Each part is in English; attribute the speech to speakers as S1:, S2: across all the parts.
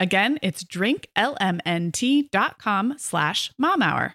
S1: Again, it's drinklmnt.com slash mom hour.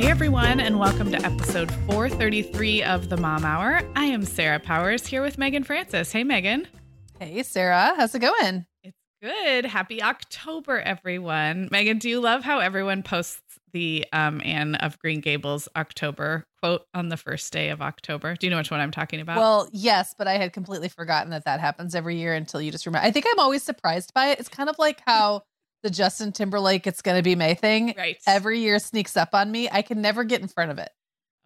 S1: Hey everyone, and welcome to episode 433 of the Mom Hour. I am Sarah Powers here with Meagan Francis. Hey Meagan.
S2: Hey Sarah, how's it going?
S1: It's good. Happy October, everyone. Meagan, do you love how everyone posts the um, Anne of Green Gables October quote on the first day of October? Do you know which one I'm talking about?
S2: Well, yes, but I had completely forgotten that that happens every year until you just remember. I think I'm always surprised by it. It's kind of like how the Justin Timberlake "It's Gonna Be May" thing
S1: right.
S2: every year sneaks up on me. I can never get in front of it.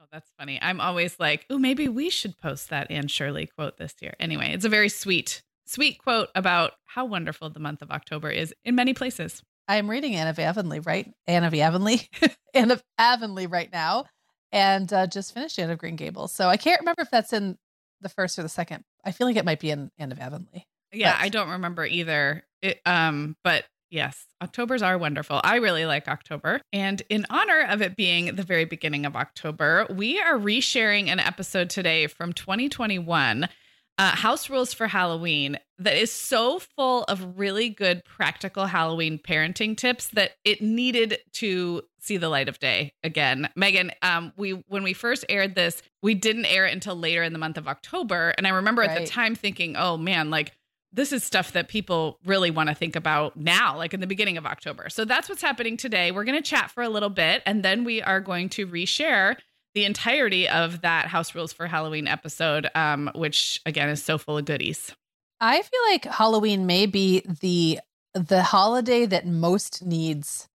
S1: Oh, that's funny. I'm always like, oh, maybe we should post that Anne Shirley quote this year. Anyway, it's a very sweet, sweet quote about how wonderful the month of October is in many places.
S2: I'm reading Anne of Avonlea, right? Anne of Avonlea, Anne of Avonlea right now, and uh, just finished Anne of Green Gables. So I can't remember if that's in the first or the second. I feel like it might be in Anne of Avonlea.
S1: Yeah,
S2: But-
S1: I don't remember either. It, um, but yes, Octobers are wonderful. I really like October. And in honor of it being the very beginning of October, we are resharing an episode today from 2021. Uh, House Rules for Halloween that is so full of really good practical Halloween parenting tips that it needed to see the light of day again. Meagan, um, we when we first aired this, we didn't air it until later in the month of October, and I remember at the time thinking, "Oh man, like this is stuff that people really want to think about now, like in the beginning of October." So that's what's happening today. We're going to chat for a little bit, and then we are going to reshare the entirety of that House Rules for Halloween episode, um, which again is so full of goodies.
S2: I feel like Halloween may be the the holiday that most needs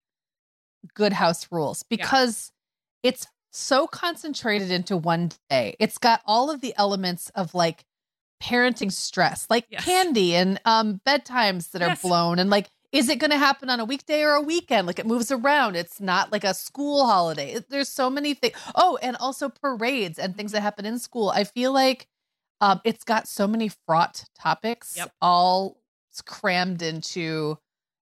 S2: good house rules because it's so concentrated into one day. It's got all of the elements of like parenting stress, like
S1: Yes.
S2: candy and um bedtimes that are blown and like is it going to happen on a weekday or a weekend? Like it moves around. It's not like a school holiday. There's so many things. Oh, and also parades and things that happen in school. I feel like um, it's got so many fraught topics
S1: Yep.
S2: all crammed into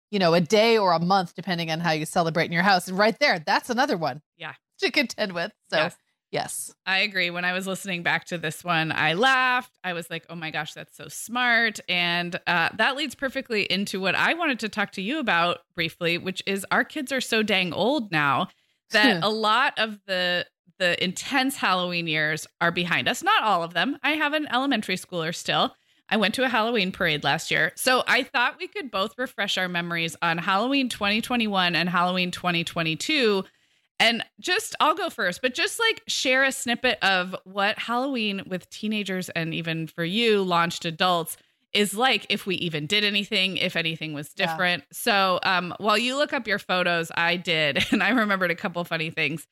S2: you know a day or a month depending on how you celebrate in your house and right there that's another one
S1: Yeah.
S2: to contend with so
S1: Yes.
S2: Yes,
S1: I agree. When I was listening back to this one, I laughed. I was like, oh my gosh, that's so smart. And uh, that leads perfectly into what I wanted to talk to you about briefly, which is our kids are so dang old now that a lot of the the intense Halloween years are behind us. Not all of them. I have an elementary schooler still. I went to a Halloween parade last year. So I thought we could both refresh our memories on Halloween 2021 and Halloween 2022 and just, I'll go first, but just like share a snippet of what Halloween with teenagers and even for you, launched adults, is like if we even did anything, if anything was
S2: Yeah.
S1: different. So um, while you look up your photos, I did. And I remembered a couple funny things.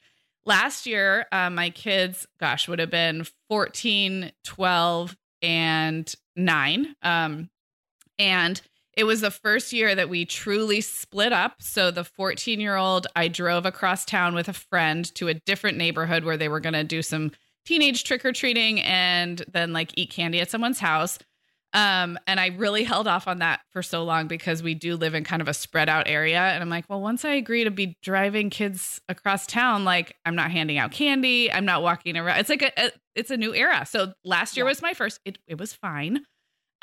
S1: Last year, uh, my kids, gosh, would have been 14, 12, and nine. Um, and it was the first year that we truly split up. So the 14 year old, I drove across town with a friend to a different neighborhood where they were going to do some teenage trick or treating and then like eat candy at someone's house. Um, and I really held off on that for so long because we do live in kind of a spread out area. And I'm like, well, once I agree to be driving kids across town, like I'm not handing out candy, I'm not walking around. It's like a, a it's a new era. So last year yeah. was my first. It it was fine.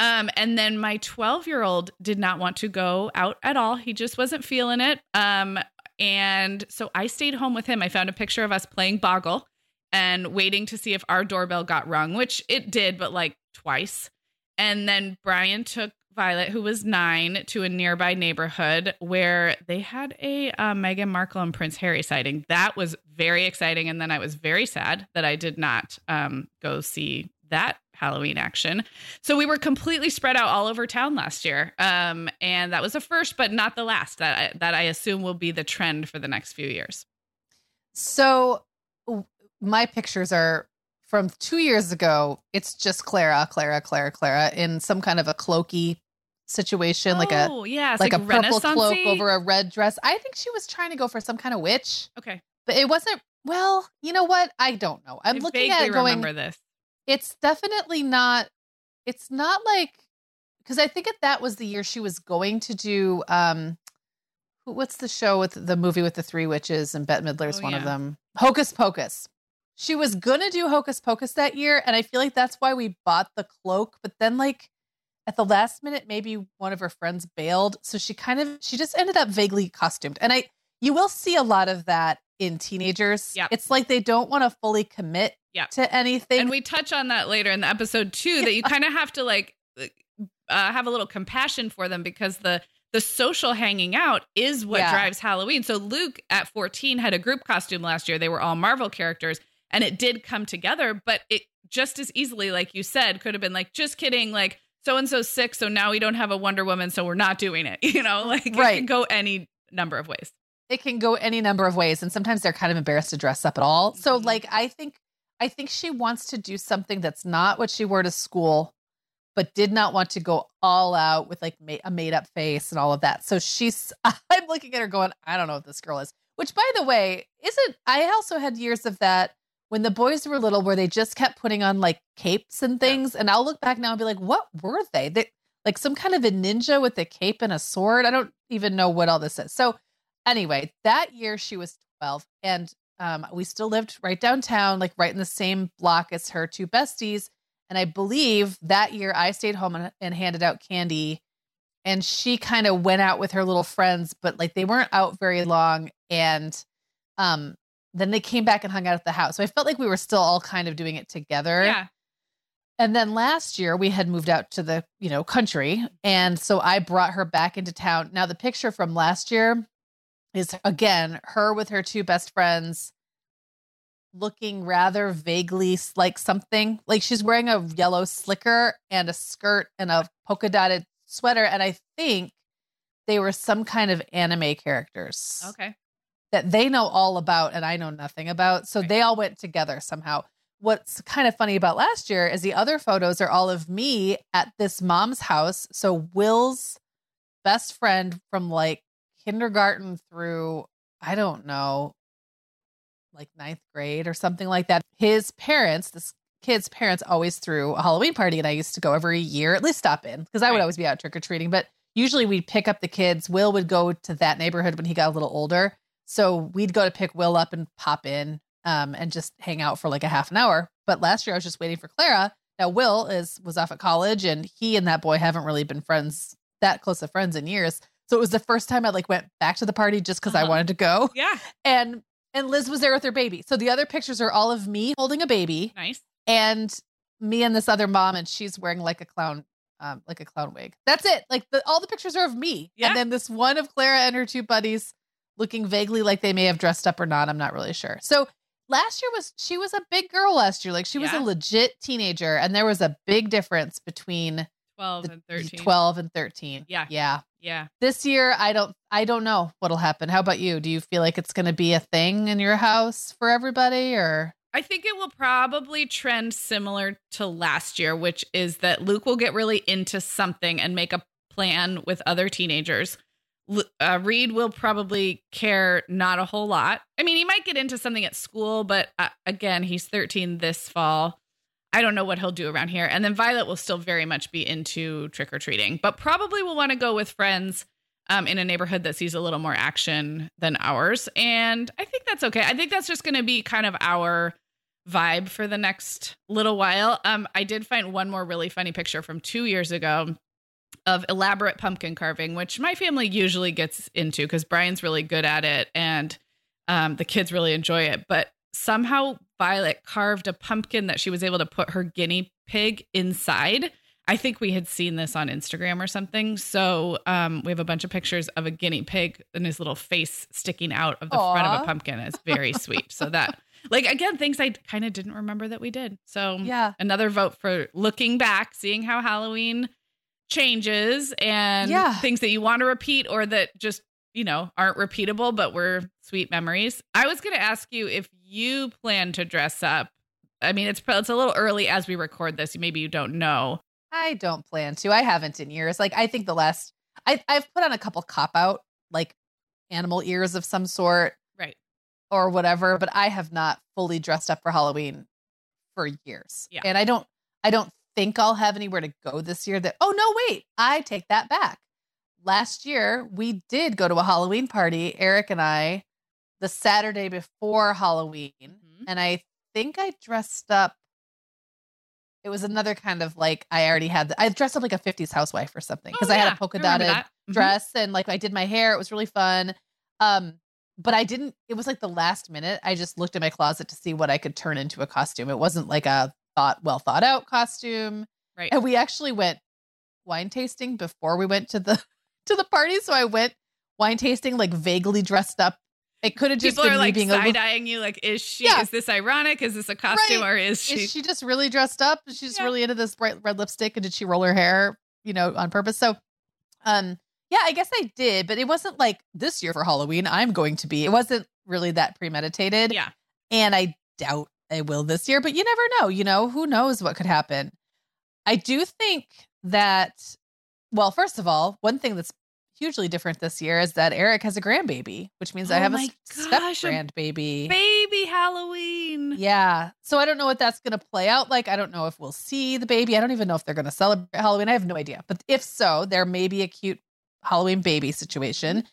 S1: Um, and then my 12 year old did not want to go out at all. He just wasn't feeling it. Um, and so I stayed home with him. I found a picture of us playing Boggle and waiting to see if our doorbell got rung, which it did, but like twice. And then Brian took Violet, who was nine, to a nearby neighborhood where they had a uh, Meghan Markle and Prince Harry sighting. That was very exciting. And then I was very sad that I did not um, go see that Halloween action. So we were completely spread out all over town last year. Um, and that was the first, but not the last that I, that I assume will be the trend for the next few years.
S2: So my pictures are from two years ago. It's just Clara, Clara, Clara, Clara in some kind of a cloaky situation, oh, like a
S1: oh, yeah,
S2: like, like, a purple cloak over a red dress. I think she was trying to go for some kind of witch.
S1: Okay,
S2: but it wasn't. Well, you know what? I don't know. I'm I looking at it going.
S1: Remember this?
S2: It's definitely not. It's not like because I think that was the year she was going to do. um What's the show with the movie with the three witches and Bette Midler's oh, one yeah. of them? Hocus Pocus. She was gonna do Hocus Pocus that year, and I feel like that's why we bought the cloak. But then, like at the last minute, maybe one of her friends bailed, so she kind of she just ended up vaguely costumed. And I, you will see a lot of that in teenagers.
S1: Yeah,
S2: it's like they don't want to fully commit to anything.
S1: And we touch on that later in the episode too. Yeah. That you kind of have to like uh, have a little compassion for them because the the social hanging out is what yeah. drives Halloween. So Luke at 14 had a group costume last year. They were all Marvel characters and it did come together, but it just as easily like you said could have been like just kidding like so and so sick so now we don't have a Wonder Woman so we're not doing it. You know, like right. it can go any number of ways.
S2: It can go any number of ways and sometimes they're kind of embarrassed to dress up at all. So mm-hmm. like I think I think she wants to do something that's not what she wore to school, but did not want to go all out with like a made up face and all of that. So she's, I'm looking at her going, I don't know what this girl is. Which, by the way, isn't, I also had years of that when the boys were little where they just kept putting on like capes and things. And I'll look back now and be like, what were they? They, like some kind of a ninja with a cape and a sword. I don't even know what all this is. So, anyway, that year she was 12 and um, we still lived right downtown, like right in the same block as her two besties. And I believe that year I stayed home and, and handed out candy. And she kind of went out with her little friends, but like they weren't out very long. And um, then they came back and hung out at the house. So I felt like we were still all kind of doing it together.
S1: Yeah.
S2: And then last year we had moved out to the, you know, country. And so I brought her back into town. Now the picture from last year, is again her with her two best friends looking rather vaguely like something like she's wearing a yellow slicker and a skirt and a polka dotted sweater and i think they were some kind of anime characters
S1: okay
S2: that they know all about and i know nothing about so right. they all went together somehow what's kind of funny about last year is the other photos are all of me at this mom's house so will's best friend from like kindergarten through, I don't know, like ninth grade or something like that. His parents, this kid's parents, always threw a Halloween party, and I used to go every year, at least stop in, because I would always be out trick or treating. But usually we'd pick up the kids. Will would go to that neighborhood when he got a little older. So we'd go to pick Will up and pop in um, and just hang out for like a half an hour. But last year I was just waiting for Clara. Now Will is was off at college and he and that boy haven't really been friends that close of friends in years. So it was the first time I like went back to the party just because uh-huh. I wanted to go.
S1: Yeah.
S2: And and Liz was there with her baby. So the other pictures are all of me holding a baby.
S1: Nice.
S2: And me and this other mom, and she's wearing like a clown, um, like a clown wig. That's it. Like the, all the pictures are of me.
S1: Yeah.
S2: And then this one of Clara and her two buddies looking vaguely like they may have dressed up or not. I'm not really sure. So last year was she was a big girl last year. Like she was yeah. a legit teenager, and there was a big difference between
S1: 12 and 13.
S2: 12 and 13.
S1: Yeah.
S2: Yeah.
S1: Yeah.
S2: This year I don't I don't know what'll happen. How about you? Do you feel like it's going to be a thing in your house for everybody or
S1: I think it will probably trend similar to last year, which is that Luke will get really into something and make a plan with other teenagers. Uh, Reed will probably care not a whole lot. I mean, he might get into something at school, but uh, again, he's 13 this fall. I don't know what he'll do around here. And then Violet will still very much be into trick or treating, but probably will want to go with friends um, in a neighborhood that sees a little more action than ours. And I think that's okay. I think that's just going to be kind of our vibe for the next little while. Um, I did find one more really funny picture from two years ago of elaborate pumpkin carving, which my family usually gets into because Brian's really good at it and um, the kids really enjoy it. But somehow Violet carved a pumpkin that she was able to put her guinea pig inside. I think we had seen this on Instagram or something. So um, we have a bunch of pictures of a guinea pig and his little face sticking out of the Aww. front of a pumpkin. It's very sweet. So that, like, again, things I kind of didn't remember that we did. So
S2: yeah,
S1: another vote for looking back, seeing how Halloween changes and
S2: yeah.
S1: things that you want to repeat or that just you know aren't repeatable but were sweet memories. I was going to ask you if you plan to dress up. I mean it's it's a little early as we record this. Maybe you don't know.
S2: I don't plan to. I haven't in years. Like i think the last I, i've put on a couple cop out like animal ears of some sort
S1: right.
S2: or whatever but i have not fully dressed up for halloween for years.
S1: Yeah.
S2: and i don't i don't think I'll have anywhere to go this year that, oh, no, wait, I take that back. Last year, we did go to a Halloween party, Eric and I, the Saturday before Halloween. Mm-hmm. And I think I dressed up. It was another kind of like I already had. The, I dressed up like a '50s housewife or something because oh, I had a polka dotted mm-hmm. dress and like I did my hair. It was really fun. Um, but I didn't. It was like the last minute. I just looked in my closet to see what I could turn into a costume. It wasn't like a thought well thought out costume.
S1: Right.
S2: And we actually went wine tasting before we went to the to the party. So I went wine tasting like vaguely dressed up. It could have just
S1: people
S2: been
S1: are like
S2: being
S1: side eyeing you. Like, is she? Yeah. Is this ironic? Is this a costume, right. or is she?
S2: Is she just really dressed up? She's yeah. really into this bright red lipstick, and did she roll her hair? You know, on purpose. So, um, yeah, I guess I did, but it wasn't like this year for Halloween. I'm going to be. It wasn't really that premeditated.
S1: Yeah,
S2: and I doubt I will this year, but you never know. You know, who knows what could happen. I do think that, well, first of all, one thing that's hugely different this year is that Eric has a grandbaby, which means oh I have a step grandbaby.
S1: Baby Halloween.
S2: Yeah. So I don't know what that's going to play out like. I don't know if we'll see the baby. I don't even know if they're going to celebrate Halloween. I have no idea. But if so, there may be a cute Halloween baby situation. Mm-hmm.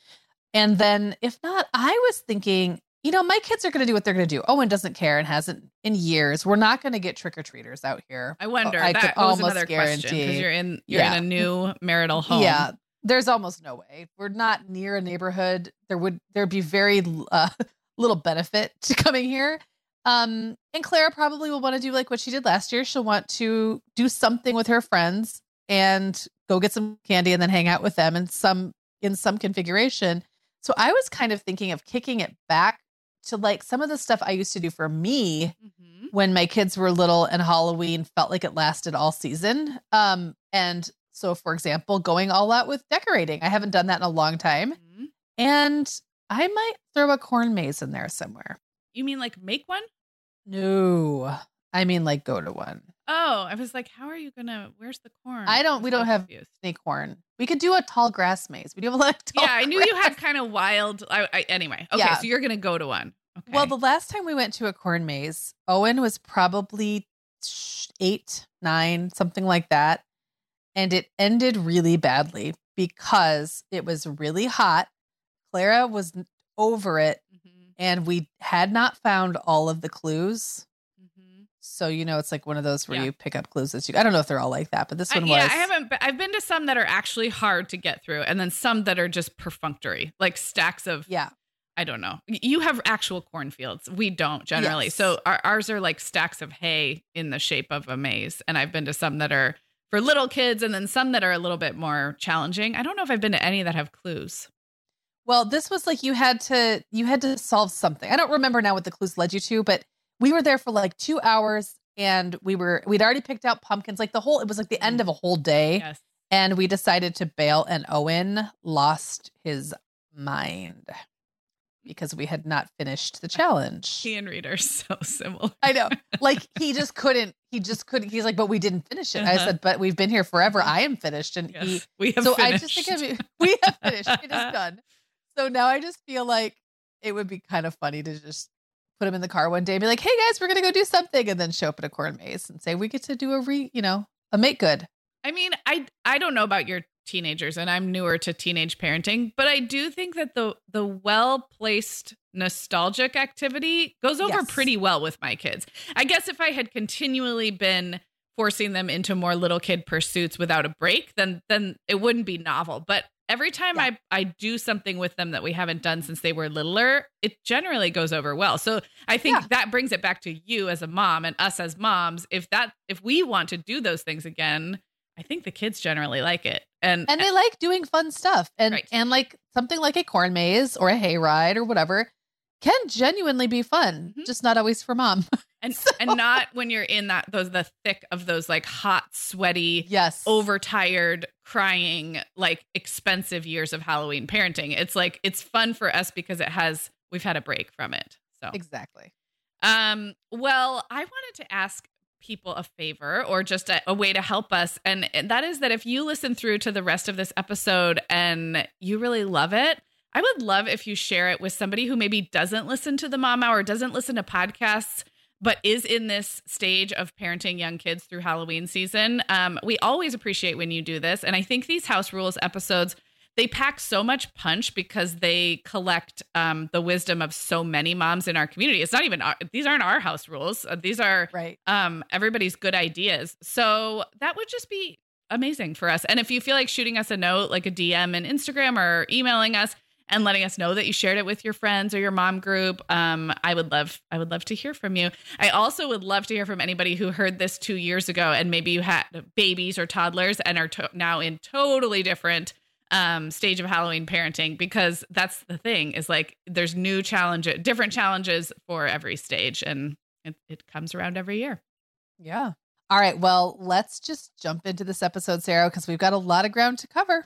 S2: And then if not, I was thinking you know, my kids are going to do what they're going to do. Owen doesn't care and hasn't in years. We're not going to get trick or treaters out here.
S1: I wonder. I that could almost another guarantee because you're in you're yeah. in a new marital home.
S2: Yeah, there's almost no way. We're not near a neighborhood. There would there'd be very uh, little benefit to coming here. Um, and Clara probably will want to do like what she did last year. She'll want to do something with her friends and go get some candy and then hang out with them in some in some configuration. So I was kind of thinking of kicking it back to like some of the stuff I used to do for me mm-hmm. when my kids were little and Halloween felt like it lasted all season. Um, and so, for example, going all out with decorating. I haven't done that in a long time. Mm-hmm. And I might throw a corn maze in there somewhere.
S1: You mean like make one?
S2: No, I mean like go to one.
S1: Oh, I was like, how are you gonna? Where's the corn?
S2: I don't. We don't have snake corn. We could do a tall grass maze. We do have a lot of
S1: Yeah, I knew grass. you had kind of wild. I, I, anyway, okay, yeah. so you're gonna go to one. Okay.
S2: Well, the last time we went to a corn maze, Owen was probably eight, nine, something like that, and it ended really badly because it was really hot. Clara was over it, mm-hmm. and we had not found all of the clues. So you know, it's like one of those where yeah. you pick up clues as you. I don't know if they're all like that, but this one was.
S1: Yeah, I haven't. I've been to some that are actually hard to get through, and then some that are just perfunctory, like stacks of.
S2: Yeah.
S1: I don't know. You have actual cornfields. We don't generally. Yes. So our, ours are like stacks of hay in the shape of a maze, and I've been to some that are for little kids, and then some that are a little bit more challenging. I don't know if I've been to any that have clues.
S2: Well, this was like you had to you had to solve something. I don't remember now what the clues led you to, but we were there for like two hours and we were we'd already picked out pumpkins like the whole it was like the end mm. of a whole day
S1: yes.
S2: and we decided to bail and owen lost his mind because we had not finished the challenge.
S1: He and Reed are so similar.
S2: I know. Like he just couldn't, he just couldn't. He's like, but we didn't finish it. I
S1: Uh-huh.
S2: said, but we've been here forever. I am finished. And he,
S1: we have
S2: so
S1: finished.
S2: I just think of it, we have finished. It is done. So now I just feel like it would be kind of funny to just put him in the car one day and be like, hey guys, we're going to go do something. And then show up at a corn maze and say, we get to do a re, you know, a make good.
S1: I mean, I I don't know about your teenagers and I'm newer to teenage parenting, but I do think that the the well-placed nostalgic activity goes over
S2: Yes.
S1: pretty well with my kids. I guess if I had continually been forcing them into more little kid pursuits without a break, then then it wouldn't be novel. But every time
S2: Yeah.
S1: I I do something with them that we haven't done since they were littler, it generally goes over well. So I think
S2: Yeah.
S1: that brings it back to you as a mom and us as moms. If that if we want to do those things again, I think the kids generally like it. And,
S2: And they like doing fun stuff. And,
S1: Right.
S2: and like something like a corn maze or a hayride or whatever can genuinely be fun,
S1: Mhm.
S2: just not always for mom.
S1: and
S2: So-
S1: and not when you're in that those the thick of those like hot, sweaty,
S2: yes.
S1: overtired, crying, like expensive years of Halloween parenting. It's like it's fun for us because it has we've had a break from it. So
S2: Exactly.
S1: Um, well, I wanted to ask people a favor or just a, a way to help us. And that is that if you listen through to the rest of this episode and you really love it, I would love if you share it with somebody who maybe doesn't listen to the mom hour, doesn't listen to podcasts, but is in this stage of parenting young kids through Halloween season. Um, we always appreciate when you do this. And I think these house rules episodes they pack so much punch because they collect um, the wisdom of so many moms in our community. It's not even our, these aren't our house rules. Uh, these are
S2: Right.
S1: um, everybody's good ideas. So that would just be amazing for us. And if you feel like shooting us a note, like a DM in Instagram or emailing us and letting us know that you shared it with your friends or your mom group, um, I would love I would love to hear from you. I also would love to hear from anybody who heard this two years ago and maybe you had babies or toddlers and are to- now in totally different um stage of halloween parenting because that's the thing is like there's new challenges different challenges for every stage and it, it comes around every year
S2: Yeah. All right. Well, let's just jump into this episode, Sarah, because we've got a lot of ground to cover.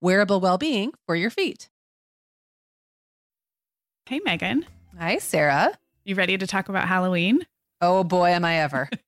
S2: wearable well-being for your feet.
S1: Hey, Meagan.
S2: Hi, Sarah.
S1: You ready to talk about Halloween?
S2: Oh boy, am I ever.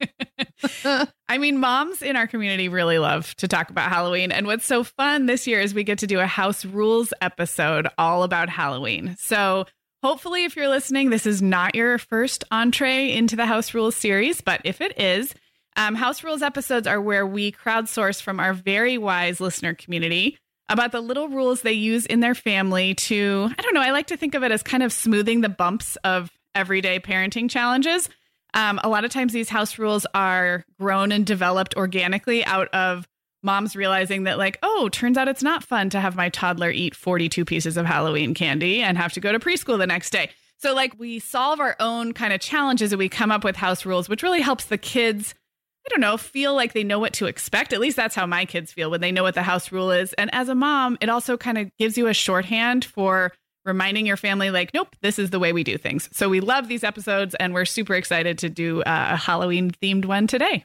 S1: I mean, moms in our community really love to talk about Halloween. And what's so fun this year is we get to do a house rules episode all about Halloween. So hopefully, if you're listening, this is not your first entree into the house rules series. But if it is, um, house rules episodes are where we crowdsource from our very wise listener community about the little rules they use in their family to, I don't know, I like to think of it as kind of smoothing the bumps of everyday parenting challenges. Um, a lot of times these house rules are grown and developed organically out of moms realizing that, like, oh, turns out it's not fun to have my toddler eat 42 pieces of Halloween candy and have to go to preschool the next day. So, like, we solve our own kind of challenges and we come up with house rules, which really helps the kids, don't know, feel like they know what to expect. At least that's how my kids feel when they know what the house rule is. And as a mom, it also kind of gives you a shorthand for reminding your family, like, nope, this is the way we do things. So we love these episodes and we're super excited to do a Halloween themed one today.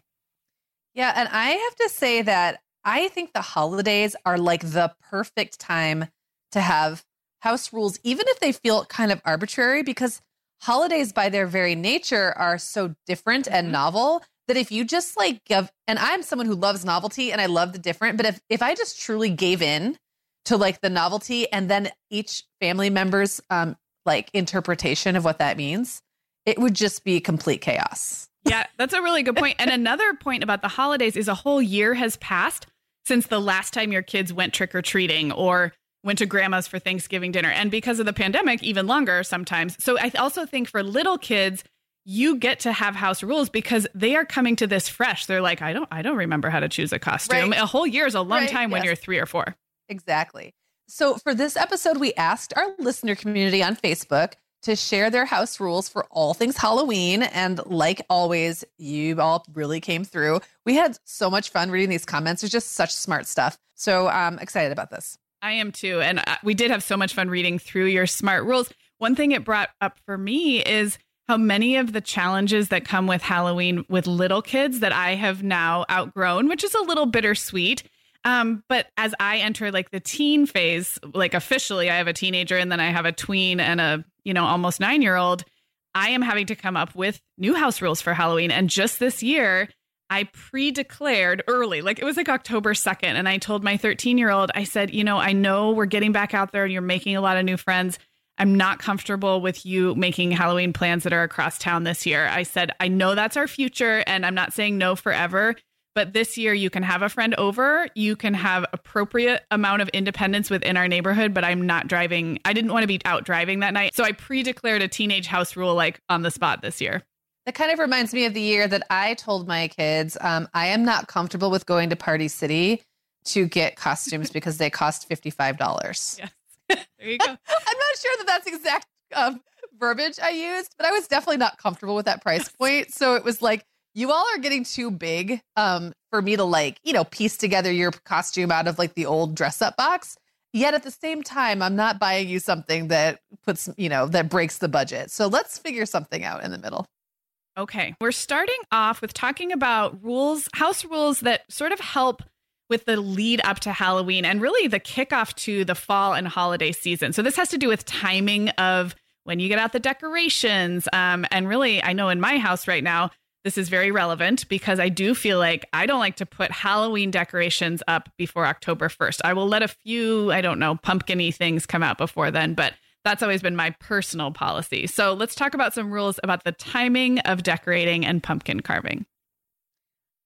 S2: Yeah. And I have to say that I think the holidays are like the perfect time to have house rules, even if they feel kind of arbitrary, because holidays by their very nature are so different and mm-hmm. novel that if you just like give and I'm someone who loves novelty and I love the different, but if if I just truly gave in to like the novelty and then each family member's um like interpretation of what that means, it would just be complete chaos.
S1: Yeah, that's a really good point. And another point about the holidays is a whole year has passed since the last time your kids went trick or treating or went to grandma's for Thanksgiving dinner. And because of the pandemic, even longer sometimes. So I also think for little kids, you get to have house rules because they are coming to this fresh. They're like, I don't I don't remember how to choose a costume. Right. A whole year is a long right. time when yes. you're three or four.
S2: Exactly. So, for this episode, we asked our listener community on Facebook to share their house rules for all things Halloween. And like always, you all really came through. We had so much fun reading these comments. There's just such smart stuff. So, I'm excited about this.
S1: I am too. And uh, we did have so much fun reading through your smart rules. One thing it brought up for me is how many of the challenges that come with Halloween with little kids that I have now outgrown, which is a little bittersweet um, but as I enter like the teen phase, like officially, I have a teenager and then I have a tween and a, you know, almost nine year old. I am having to come up with new house rules for Halloween. And just this year, I pre declared early, like it was like October 2nd. And I told my 13 year old, I said, you know, I know we're getting back out there and you're making a lot of new friends. I'm not comfortable with you making Halloween plans that are across town this year. I said, I know that's our future and I'm not saying no forever, but this year you can have a friend over, you can have appropriate amount of independence within our neighborhood, but I'm not driving. I didn't want to be out driving that night. So I pre-declared a teenage house rule like on the spot this year.
S2: That kind of reminds me of the year that I told my kids, um, I am not comfortable with going to Party City to get costumes because they cost $55.
S1: Yes. There you go. I'm
S2: not sure that that's exact um, verbiage I used, but I was definitely not comfortable with that price point. So it was like, you all are getting too big um, for me to like, you know, piece together your costume out of like the old dress up box. Yet at the same time, I'm not buying you something that puts, you know, that breaks the budget. So let's figure something out in the middle.
S1: Okay. We're starting off with talking about rules, house rules that sort of help with the lead up to Halloween and really the kickoff to the fall and holiday season. So this has to do with timing of when you get out the decorations. Um, and really, I know in my house right now, this is very relevant because I do feel like I don't like to put Halloween decorations up before October 1st. I will let a few, I don't know, pumpkiny things come out before then, but that's always been my personal policy. So let's talk about some rules about the timing of decorating and pumpkin carving.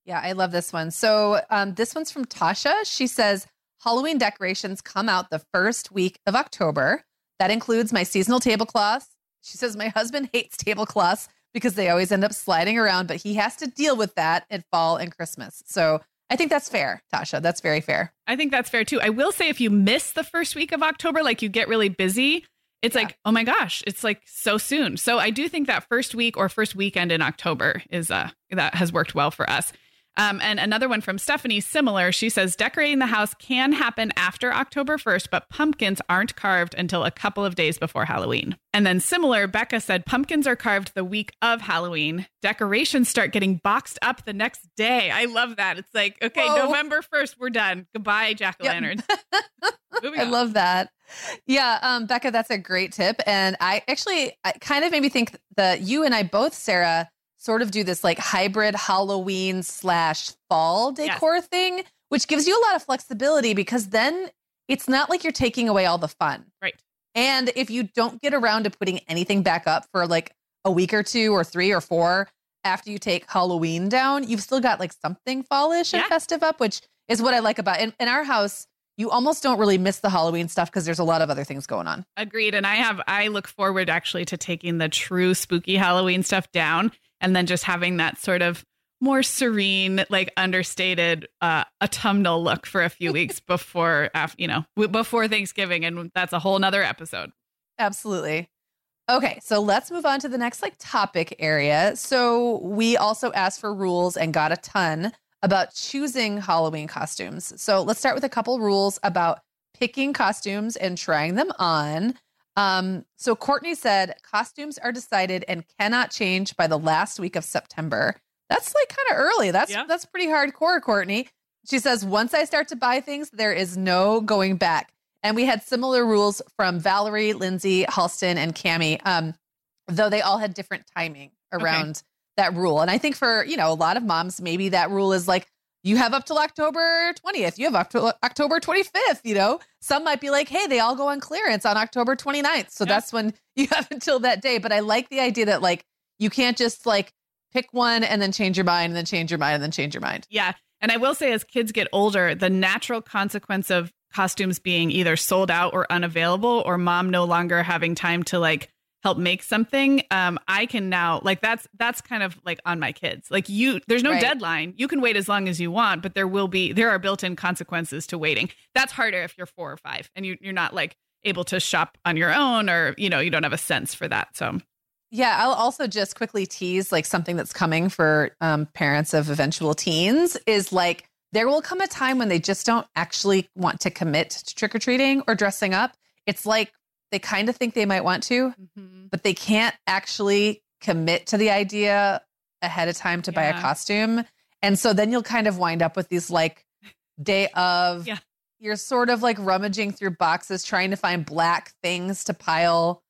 S2: Yeah, I love this one. So um, this one's from Tasha. She says Halloween decorations come out the first week of October. That includes my seasonal tablecloths. She says my husband hates tablecloths because they always end up sliding around, but he has to deal with that at fall and Christmas. So I think that's fair, Tasha. That's very fair.
S1: I think that's fair too. I will say if you miss the first week of October, like you get really busy, it's yeah. like, oh my gosh, it's like so soon. So I do think that first week or first weekend in October is uh that has worked well for us. Um, and another one from Stephanie, similar. She says decorating the house can happen after October 1st, but pumpkins aren't carved until a couple of days before Halloween. And then similar, Becca said pumpkins are carved the week of Halloween. Decorations start getting boxed up the next day. I love that. It's like, okay, Whoa. November 1st, we're done. Goodbye, jack o' lanterns.
S2: Yep. I love that. Yeah, um, Becca, that's a great tip. And I actually I kind of made me think that you and I both, Sarah, sort of do this like hybrid Halloween slash fall decor yes. thing, which gives you a lot of flexibility because then it's not like you're taking away all the fun.
S1: Right.
S2: And if you don't get around to putting anything back up for like a week or two or three or four after you take Halloween down, you've still got like something fallish yeah. and festive up, which is what I like about in, in our house. You almost don't really miss the Halloween stuff because there's a lot of other things going on.
S1: Agreed. And I have, I look forward actually to taking the true spooky Halloween stuff down and then just having that sort of more serene, like understated uh, autumnal look for a few weeks before, after, you know, before Thanksgiving, and that's a whole nother episode.
S2: Absolutely. Okay, so let's move on to the next like topic area. So we also asked for rules and got a ton about choosing Halloween costumes. So let's start with a couple rules about picking costumes and trying them on. Um, so Courtney said costumes are decided and cannot change by the last week of September. That's like kind of early. That's yeah. that's pretty hardcore, Courtney. She says once I start to buy things, there is no going back. And we had similar rules from Valerie, Lindsay, Halston, and Cami, um, though they all had different timing around okay. that rule. And I think for you know a lot of moms, maybe that rule is like you have up till October 20th. You have up to October 25th, you know. Some might be like, "Hey, they all go on clearance on October 29th." So that's when you have until that day, but I like the idea that like you can't just like pick one and then change your mind and then change your mind and then change your mind.
S1: Yeah. And I will say as kids get older, the natural consequence of costumes being either sold out or unavailable or mom no longer having time to like help make something um i can now like that's that's kind of like on my kids. Like you there's no right. deadline. You can wait as long as you want but there will be there are built-in consequences to waiting. That's harder if you're four or five and you, you're not like able to shop on your own or you know you don't have a sense for that so.
S2: Yeah i'll also just quickly tease like something that's coming for um, parents of eventual teens is like there will come a time when they just don't actually want to commit to trick-or-treating or dressing up. It's like they kind of think they might want to, mm-hmm. but they can't actually commit to the idea ahead of time to yeah. buy a costume. And so then you'll kind of wind up with these like day of yeah. you're sort of like rummaging through boxes trying to find black things to pile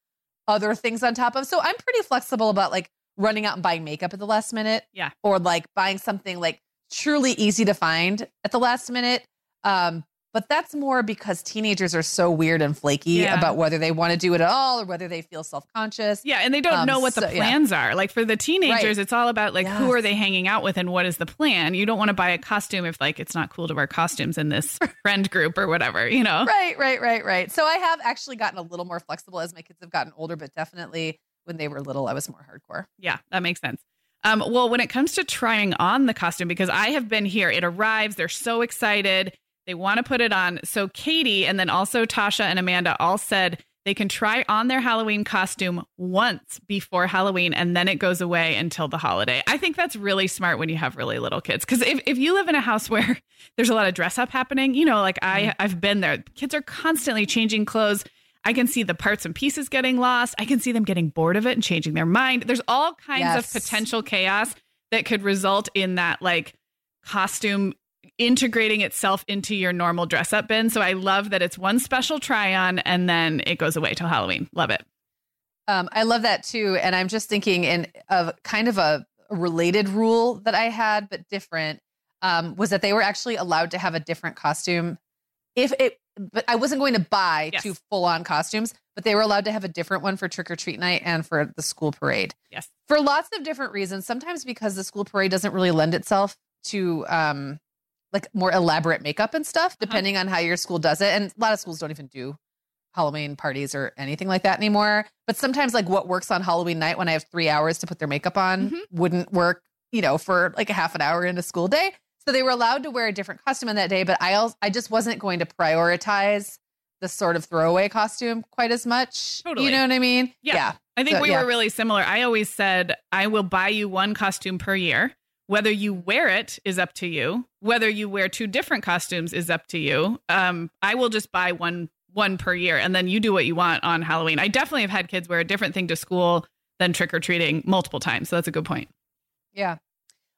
S2: other things on top of. So I'm pretty flexible about like running out and buying makeup at the last minute.
S1: Yeah.
S2: Or like buying something like truly easy to find at the last minute. Um, but that's more because teenagers are so weird and flaky yeah. about whether they want to do it at all or whether they feel self-conscious.
S1: Yeah, and they don't um, know what so, the plans yeah. are. Like for the teenagers, right. it's all about like yes. who are they hanging out with and what is the plan. You don't want to buy a costume if like it's not cool to wear costumes in this friend group or whatever, you know.
S2: Right, right, right, right. So I have actually gotten a little more flexible as my kids have gotten older, but definitely when they were little, I was more hardcore.
S1: Yeah, that makes sense. Um, well, when it comes to trying on the costume, because I have been here, it arrives, they're so excited they want to put it on. So Katie and then also Tasha and Amanda all said they can try on their Halloween costume once before Halloween and then it goes away until the holiday. I think that's really smart when you have really little kids. Because if, if you live in a house where there's a lot of dress up happening, you know, like I, mm-hmm. I've been there, kids are constantly changing clothes. I can see the parts and pieces getting lost. I can see them getting bored of it and changing their mind. There's all kinds yes. of potential chaos that could result in that like costume integrating itself into your normal dress up bin. So I love that it's one special try on and then it goes away till Halloween. Love it.
S2: Um, I love that too. And I'm just thinking in of kind of a related rule that I had, but different, um, was that they were actually allowed to have a different costume. If it, but I wasn't going to buy yes. two full on costumes, but they were allowed to have a different one for trick or treat night and for the school parade.
S1: Yes.
S2: For lots of different reasons. Sometimes because the school parade doesn't really lend itself to um, like more elaborate makeup and stuff, uh-huh. depending uh-huh. on how your school does it. And a lot of schools don't even do Halloween parties or anything like that anymore. But sometimes, like what works on Halloween night when I have three hours to put their makeup on mm-hmm. wouldn't work, you know, for like a half an hour in a school day. So they were allowed to wear a different costume on that day, but I also, I just wasn't going to prioritize the sort of throwaway costume quite as much. Totally. You know what I mean?
S1: Yeah. yeah. I think so, we yeah. were really similar. I always said, I will buy you one costume per year Whether you wear it is up to you. Whether you wear two different costumes is up to you. Um, I will just buy one one per year, and then you do what you want on Halloween. I definitely have had kids wear a different thing to school than trick or treating multiple times. So that's a good point.
S2: Yeah.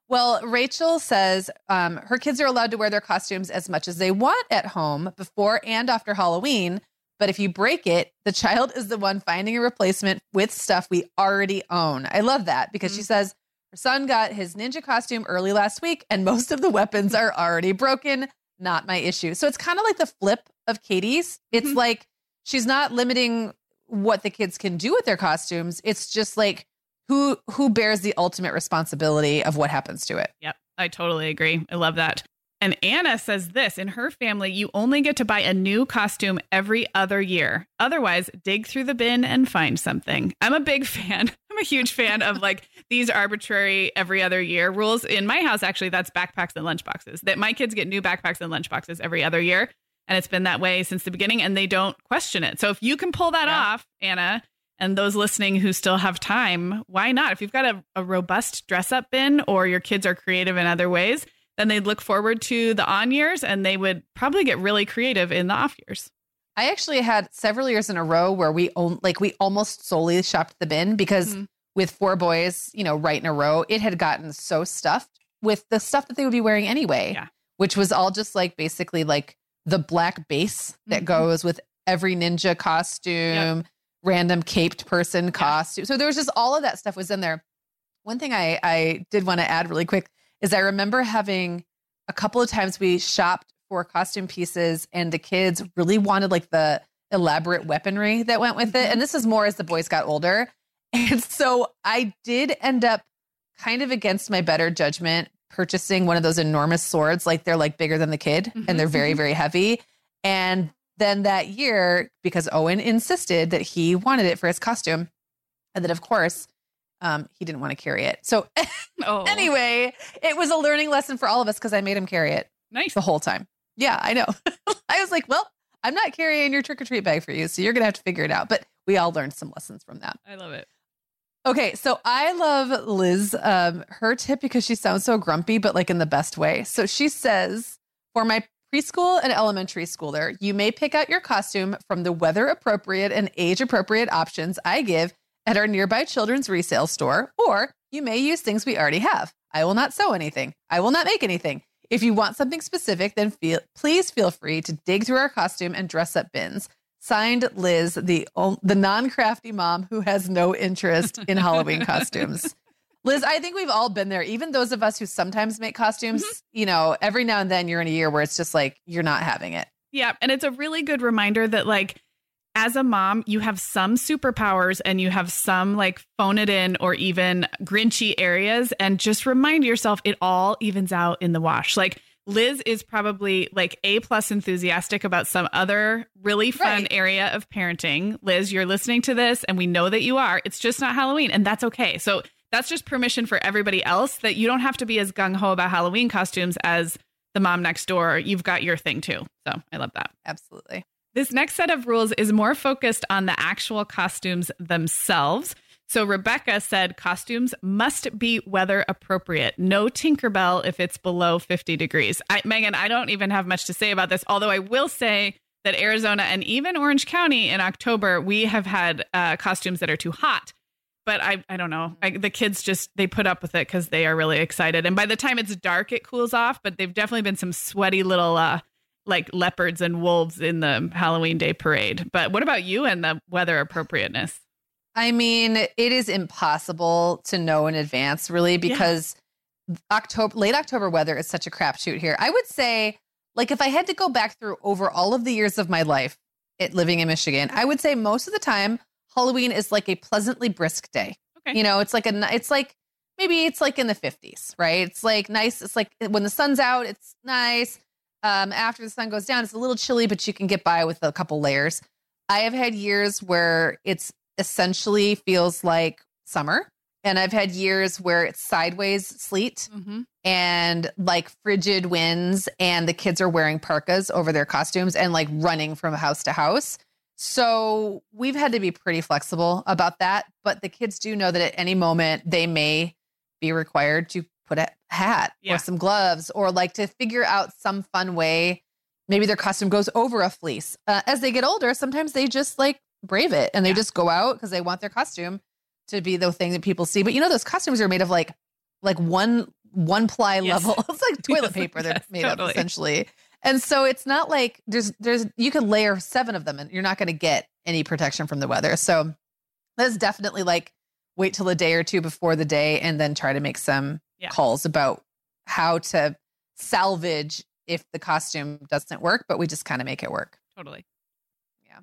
S2: Well, Rachel says um, her kids are allowed to wear their costumes as much as they want at home before and after Halloween. But if you break it, the child is the one finding a replacement with stuff we already own. I love that because mm-hmm. she says her son got his ninja costume early last week, and most of the weapons are already broken. Not my issue. So it's kind of like the flip of Katie's. It's mm-hmm. like she's not limiting what the kids can do with their costumes. It's just like who who bears the ultimate responsibility of what happens to it.
S1: Yep. I totally agree. I love that. And Anna says this in her family, you only get to buy a new costume every other year. Otherwise, dig through the bin and find something. I'm a big fan. A huge fan of like these arbitrary every other year rules. In my house, actually, that's backpacks and lunchboxes. That my kids get new backpacks and lunchboxes every other year. And it's been that way since the beginning, and they don't question it. So if you can pull that yeah. off, Anna, and those listening who still have time, why not? If you've got a, a robust dress up bin or your kids are creative in other ways, then they'd look forward to the on years and they would probably get really creative in the off years.
S2: I actually had several years in a row where we own like we almost solely shopped the bin because mm-hmm. with four boys, you know, right in a row, it had gotten so stuffed with the stuff that they would be wearing anyway, yeah. which was all just like basically like the black base that mm-hmm. goes with every ninja costume, yep. random caped person costume. So there was just all of that stuff was in there. One thing I I did want to add really quick is I remember having a couple of times we shopped for costume pieces and the kids really wanted like the elaborate weaponry that went with it. Mm-hmm. And this is more as the boys got older. And so I did end up kind of against my better judgment purchasing one of those enormous swords like they're like bigger than the kid mm-hmm. and they're very mm-hmm. very heavy and then that year because Owen insisted that he wanted it for his costume and that of course um, he didn't want to carry it. So oh. anyway, it was a learning lesson for all of us because I made him carry it.
S1: Nice.
S2: The whole time. Yeah, I know. I was like, well, I'm not carrying your trick or treat bag for you. So you're going to have to figure it out. But we all learned some lessons from that.
S1: I love it.
S2: Okay. So I love Liz, um, her tip because she sounds so grumpy, but like in the best way. So she says, for my preschool and elementary schooler, you may pick out your costume from the weather appropriate and age appropriate options I give at our nearby children's resale store, or you may use things we already have. I will not sew anything. I will not make anything. If you want something specific, then feel, please feel free to dig through our costume and dress up bins. Signed, Liz, the the non crafty mom who has no interest in Halloween costumes. Liz, I think we've all been there. Even those of us who sometimes make costumes, mm-hmm. you know, every now and then you're in a year where it's just like you're not having it.
S1: Yeah, and it's a really good reminder that like as a mom, you have some superpowers and you have some like phone it in or even grinchy areas. And just remind yourself it all evens out in the wash. Like Liz is probably like A plus enthusiastic about some other really fun right. area of parenting. Liz, you're listening to this and we know that you are. It's just not Halloween and that's okay. So that's just permission for everybody else that you don't have to be as gung ho about Halloween costumes as the mom next door. You've got your thing too. So I love that.
S2: Absolutely.
S1: This next set of rules is more focused on the actual costumes themselves. So Rebecca said costumes must be weather appropriate. No Tinkerbell if it's below 50 degrees. I, Meagan, I don't even have much to say about this, although I will say that Arizona and even Orange County in October, we have had uh, costumes that are too hot. But I, I don't know. I, the kids just they put up with it because they are really excited. And by the time it's dark, it cools off. But they've definitely been some sweaty little uh, like leopards and wolves in the Halloween Day parade. But what about you and the weather appropriateness?
S2: I mean, it is impossible to know in advance, really, because yeah. October, late October weather is such a crapshoot here. I would say, like, if I had to go back through over all of the years of my life it, living in Michigan, I would say most of the time Halloween is like a pleasantly brisk day. Okay. You know, it's like a, it's like maybe it's like in the 50s, right? It's like nice. It's like when the sun's out, it's nice um, after the sun goes down, it's a little chilly, but you can get by with a couple layers. I have had years where it's essentially feels like summer. And I've had years where it's sideways sleet mm-hmm. and like frigid winds, and the kids are wearing parkas over their costumes and like running from house to house. So we've had to be pretty flexible about that. But the kids do know that at any moment they may be required to put a hat
S1: Yeah.
S2: or some gloves or like to figure out some fun way. Maybe their costume goes over a fleece. Uh, as they get older, sometimes they just like brave it and they
S1: Yeah.
S2: just go out because they want their costume to be the thing that people see. But you know, those costumes are made of like like one one ply
S1: Yes.
S2: level. It's like toilet
S1: Yes,
S2: paper they're
S1: yes,
S2: made
S1: totally.
S2: of essentially. And so it's not like there's there's you can layer seven of them and you're not going to get any protection from the weather. So that's definitely like wait till a day or two before the day and then try to make some
S1: Yeah.
S2: calls about how to salvage if the costume doesn't work, but we just kind of make it work.
S1: Totally. Yeah.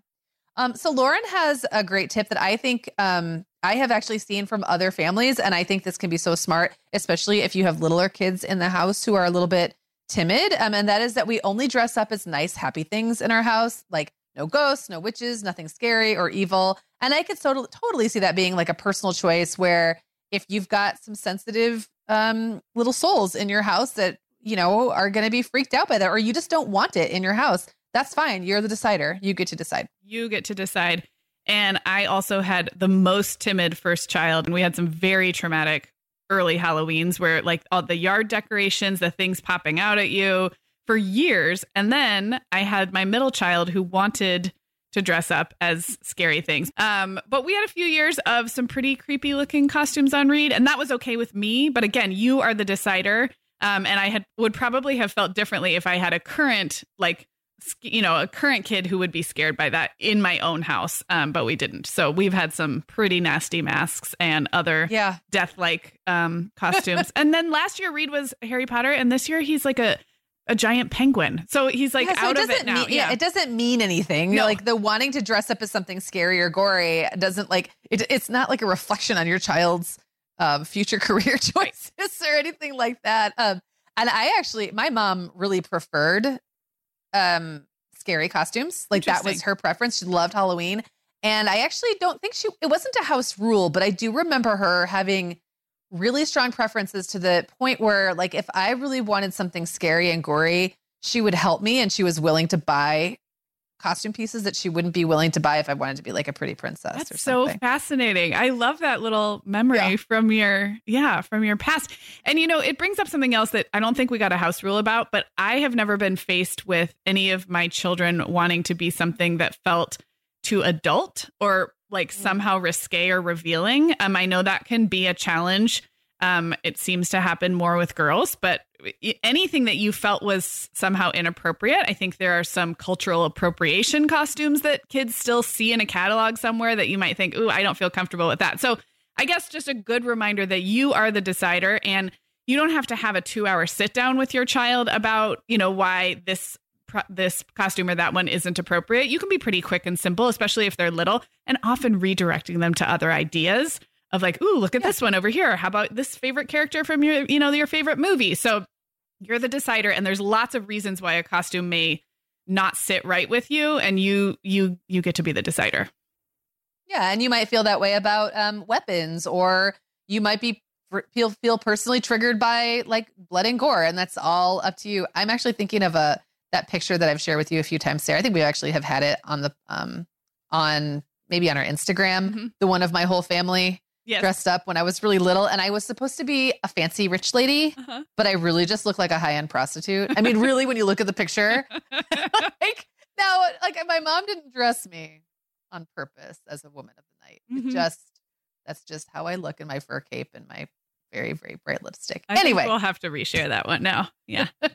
S2: Um, so Lauren has a great tip that I think um, I have actually seen from other families, and I think this can be so smart, especially if you have littler kids in the house who are a little bit timid. Um, and that is that we only dress up as nice, happy things in our house, like no ghosts, no witches, nothing scary or evil. And I could totally, totally see that being like a personal choice where if you've got some sensitive um, little souls in your house that you know are going to be freaked out by that, or you just don't want it in your house, that's fine. You're the decider. You get to decide.
S1: You get to decide. And I also had the most timid first child, and we had some very traumatic early Halloweens where, like, all the yard decorations, the things popping out at you for years. And then I had my middle child who wanted to dress up as scary things. Um, but we had a few years of some pretty creepy looking costumes on Reed, and that was okay with me. But again, you are the decider. Um, and I had would probably have felt differently if I had a current like you know a current kid who would be scared by that in my own house. Um, but we didn't. So we've had some pretty nasty masks and other
S2: Yeah.
S1: death like um, costumes. and then last year Reed was Harry Potter, and this year he's like a a giant penguin. So he's like
S2: Yeah, so
S1: out of it now.
S2: Mean, yeah. it doesn't mean anything.
S1: No.
S2: Like the wanting to dress up as something scary or gory doesn't like it, it's not like a reflection on your child's um, future career choices or anything like that. Um, and I actually, my mom really preferred um, scary costumes. Like that was her preference. She loved Halloween. And I actually don't think she, it wasn't a house rule, but I do remember her having really strong preferences to the point where, like, if I really wanted something scary and gory, she would help me and she was willing to buy costume pieces that she wouldn't be willing to buy if I wanted to be like a pretty princess or
S1: That's so fascinating. I love that little memory
S2: Yeah.
S1: from your yeah, from your past. And you know, it brings up something else that I don't think we got a house rule about, but I have never been faced with any of my children wanting to be something that felt too adult or like
S2: Mm.
S1: somehow risque or revealing. Um I know that can be a challenge. Um it seems to happen more with girls, but anything that you felt was somehow inappropriate. I think there are some cultural appropriation costumes that kids still see in a catalog somewhere that you might think, "Ooh, I don't feel comfortable with that." So, I guess just a good reminder that you are the decider and you don't have to have a 2-hour sit down with your child about, you know, why this pro- this costume or that one isn't appropriate. You can be pretty quick and simple, especially if they're little, and often redirecting them to other ideas of like, "Ooh, look at this one over here. How about this favorite character from your, you know, your favorite movie?" So, you're the decider and there's lots of reasons why a costume may not sit right with you and you you you get to be the decider
S2: Yeah, and you might feel that way about um, weapons, or you might be feel feel personally triggered by like blood and gore, and that's all up to you. I'm actually thinking of a that picture that I've shared with you a few times, Sarah. I think we actually have had it on the um on maybe on our Instagram,
S1: Mhm.
S2: the one of my whole family
S1: yes
S2: dressed up when I was really little, and I was supposed to be a fancy rich lady,
S1: uh-huh.
S2: but I really just looked like a high end prostitute. I mean, really, when you look at the picture, like no, like my mom didn't dress me on purpose as a woman of the night.
S1: Mhm.
S2: It just that's just how I look in my fur cape and my very very bright lipstick.
S1: I
S2: anyway,
S1: we'll have to reshare that one now yeah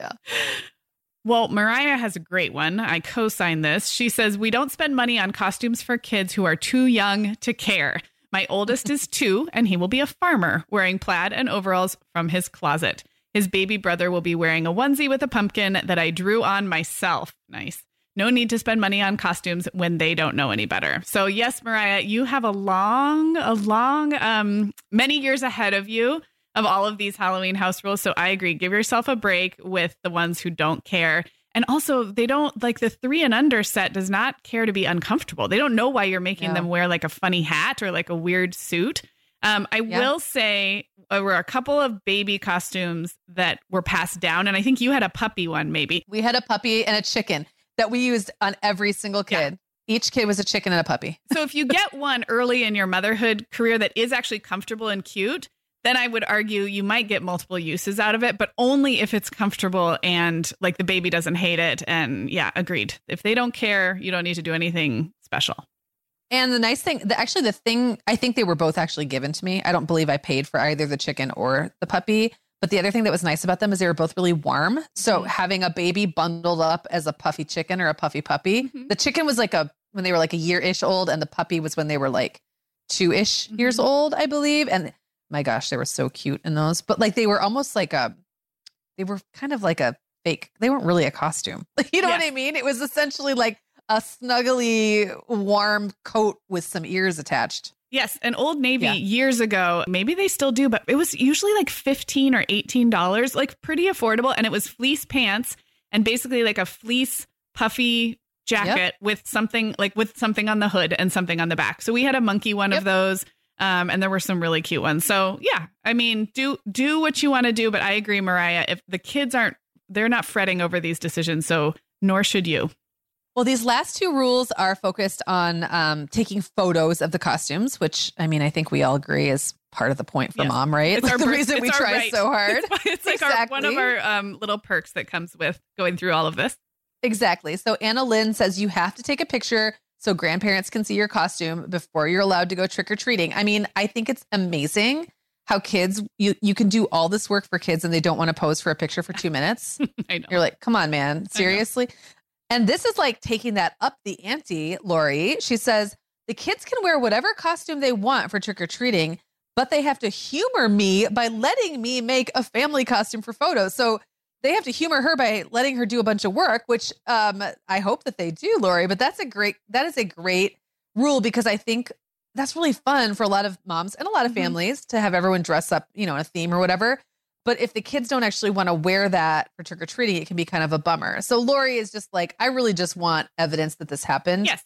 S2: Yeah.
S1: well mariah has a great one. I co-sign this. She says we don't spend money on costumes for kids who are too young to care. My oldest is two and he will be a farmer wearing plaid and overalls from his closet. His baby brother will be wearing a onesie with a pumpkin that i drew on myself. Nice. No need to spend money on costumes when they don't know any better. So yes, Mariah, you have a long, a long, um, many years ahead of you of all of these Halloween house rules. So I agree. Give yourself a break with the ones who don't care. And also, they don't like the three and under set does not care to be uncomfortable. They don't know why you're making
S2: No.
S1: them wear like a funny hat or like a weird suit. Um, I
S2: Yeah.
S1: will say there were a couple of baby costumes that were passed down, and I think you had a puppy one, maybe.
S2: we had a puppy and a chicken that we used on every single
S1: Yeah.
S2: kid. Each kid was a chicken and a puppy.
S1: So if you get one early in your motherhood career that is actually comfortable and cute, then I would argue you might get multiple uses out of it, but only if it's comfortable and like the baby doesn't hate it. And yeah, agreed. If they don't care, you don't need to do anything special.
S2: And the nice thing, the, actually, the thing, I think they were both actually given to me. I don't believe I paid for either the chicken or the puppy. But the other thing that was nice about them is they were both really warm. So mm-hmm. having a baby bundled up as a puffy chicken or a puffy puppy, mm-hmm. the chicken was like a, when they were like a year ish old, and the puppy was when they were like two ish mm-hmm. years old, I believe. And my gosh, they were so cute in those. But like they were almost like a, they were kind of like a fake. They weren't really a costume. you know yes. what I mean? It was essentially like a snuggly, warm coat with some ears attached.
S1: Yes, an Old Navy yeah. years ago, maybe they still do, but it was usually like 15 or $18, like pretty affordable. And it was fleece pants and basically like a fleece puffy jacket yep. with something like with something on the hood and something on the back. So we had a monkey one yep. of those. Um, and there were some really cute ones. So yeah, I mean, do do what you want to do, but I agree, Mariah. If the kids aren't, they're not fretting over these decisions, so nor should you.
S2: Well, these last two rules are focused on um, taking photos of the costumes, which I mean, I think we all agree is part of the point for yes. mom, right? It's like the reason we try right. so hard.
S1: It's, it's like exactly. our, one of our um, little perks that comes with going through all of this.
S2: Exactly. So Anna Lynn says you have to take a picture so grandparents can see your costume before you're allowed to go trick or treating. I mean, I think it's amazing how kids you you can do all this work for kids and they don't want to pose for a picture for 2 minutes. I know. You're like, "Come on, man. Seriously?" And this is like taking that up the ante, Lori. She says, "The kids can wear whatever costume they want for trick or treating, but they have to humor me by letting me make a family costume for photos." So they have to humor her by letting her do a bunch of work, which um, I hope that they do, Lori. But that's a great that is a great rule because I think that's really fun for a lot of moms and a lot of mm-hmm. families to have everyone dress up, you know, in a theme or whatever. But if the kids don't actually want to wear that for trick or treating, it can be kind of a bummer. So Lori is just like, I really just want evidence that this happened.
S1: Yes.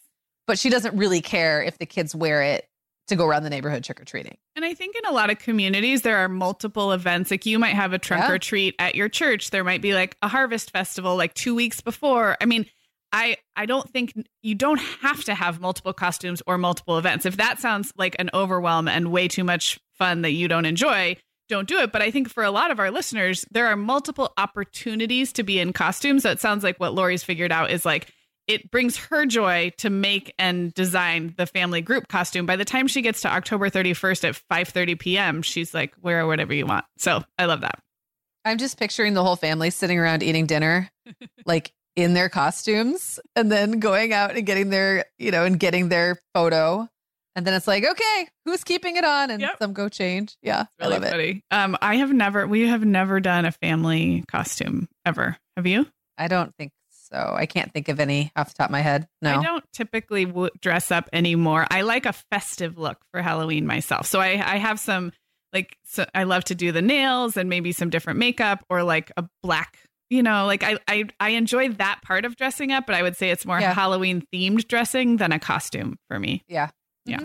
S2: But she doesn't really care if the kids wear it to go around the neighborhood trick or treating.
S1: And I think in a lot of communities, there are multiple events. Like you might have a trunk yeah. or treat at your church. There might be like a harvest festival like two weeks before. I mean, I I don't think you don't have to have multiple costumes or multiple events. If that sounds like an overwhelm and way too much fun that you don't enjoy, don't do it. But I think for a lot of our listeners, there are multiple opportunities to be in costumes. So it sounds like what Lori's figured out is like it brings her joy to make and design the family group costume. By the time she gets to October 31st at 5:30 p.m., she's like, wear whatever you want. So I love that.
S2: I'm just picturing the whole family sitting around eating dinner, like in their costumes, and then going out and getting their, you know, and getting their photo. And then it's like, okay, who's keeping it on? And yep. some go change. Yeah, really I love funny.
S1: it. Um, I have never, we have never done a family costume ever. Have you?
S2: I don't think so I can't think of any off the top of my head. No.
S1: I don't typically w- dress up anymore. I like a festive look for Halloween myself. So I, I have some like so I love to do the nails and maybe some different makeup or like a black you know, like I, I I enjoy that part of dressing up, but I would say it's more yeah. Halloween themed dressing than a costume for me.
S2: Yeah.
S1: Yeah. Mm-hmm.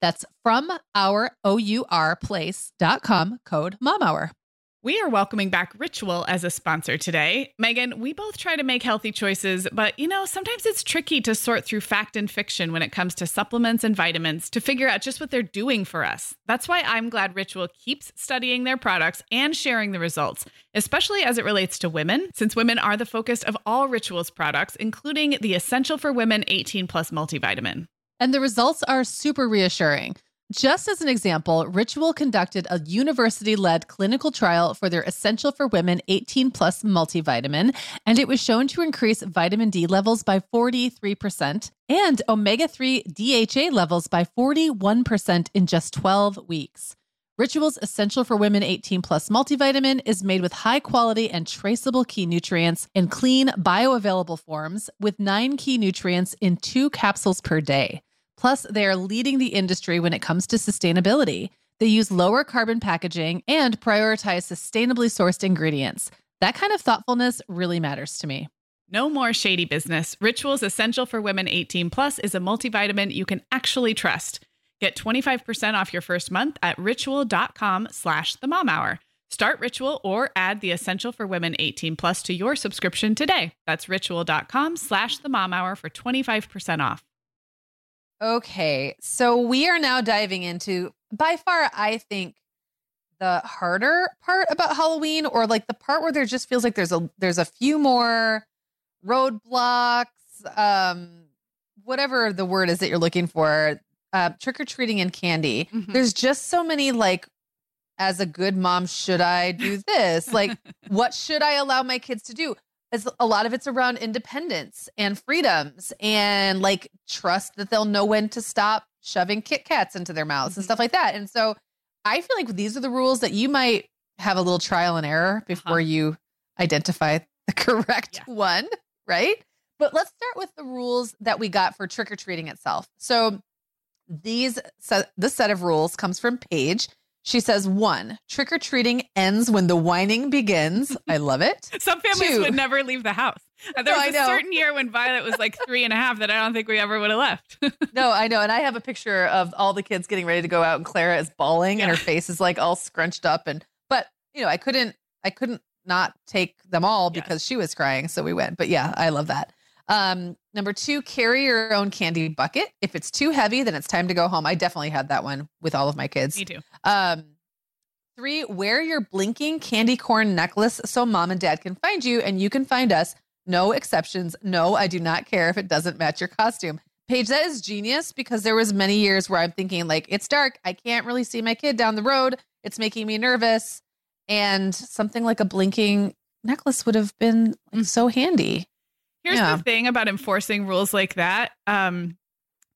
S2: That's from our O-U-R place.com code mom hour.
S1: We are welcoming back Ritual as a sponsor today. Meagan, we both try to make healthy choices, but you know, sometimes it's tricky to sort through fact and fiction when it comes to supplements and vitamins to figure out just what they're doing for us. That's why I'm glad Ritual keeps studying their products and sharing the results, especially as it relates to women, since women are the focus of all Ritual's products, including the Essential for Women 18 Plus multivitamin.
S2: And the results are super reassuring. Just as an example, Ritual conducted a university led clinical trial for their Essential for Women 18 Plus multivitamin, and it was shown to increase vitamin D levels by 43% and omega 3 DHA levels by 41% in just 12 weeks. Ritual's Essential for Women 18 Plus multivitamin is made with high quality and traceable key nutrients in clean, bioavailable forms with nine key nutrients in two capsules per day. Plus, they are leading the industry when it comes to sustainability. They use lower carbon packaging and prioritize sustainably sourced ingredients. That kind of thoughtfulness really matters to me.
S1: No more shady business. Rituals Essential for Women 18 Plus is a multivitamin you can actually trust. Get 25% off your first month at ritual.com slash the mom hour. Start Ritual or add the Essential for Women 18 Plus to your subscription today. That's ritual.com slash the mom hour for 25% off.
S2: Okay, so we are now diving into by far, I think, the harder part about Halloween, or like the part where there just feels like there's a there's a few more roadblocks, um, whatever the word is that you're looking for, uh, trick or treating and candy. Mm-hmm. There's just so many like, as a good mom, should I do this? like, what should I allow my kids to do? is a lot of it's around independence and freedoms and like trust that they'll know when to stop shoving Kit Kats into their mouths mm-hmm. and stuff like that. And so I feel like these are the rules that you might have a little trial and error uh-huh. before uh-huh. you identify the correct yeah. one, right? But let's start with the rules that we got for trick or treating itself. So these set, this set of rules comes from Paige she says, one, trick or treating ends when the whining begins. I love it.
S1: Some families Two, would never leave the house. There no, was a certain year when Violet was like three and a half that I don't think we ever would have left.
S2: no, I know. And I have a picture of all the kids getting ready to go out and Clara is bawling yeah. and her face is like all scrunched up. And, but, you know, I couldn't, I couldn't not take them all because she was crying. So we went. But yeah, I love that. Um, number two, carry your own candy bucket. If it's too heavy, then it's time to go home. I definitely had that one with all of my kids.
S1: Me too.
S2: Um, three, wear your blinking candy corn necklace so mom and dad can find you and you can find us. No exceptions. No, I do not care if it doesn't match your costume. Paige, that is genius because there was many years where I'm thinking like it's dark. I can't really see my kid down the road. It's making me nervous. And something like a blinking necklace would have been like, so handy.
S1: Here's yeah. the thing about enforcing rules like that. Um,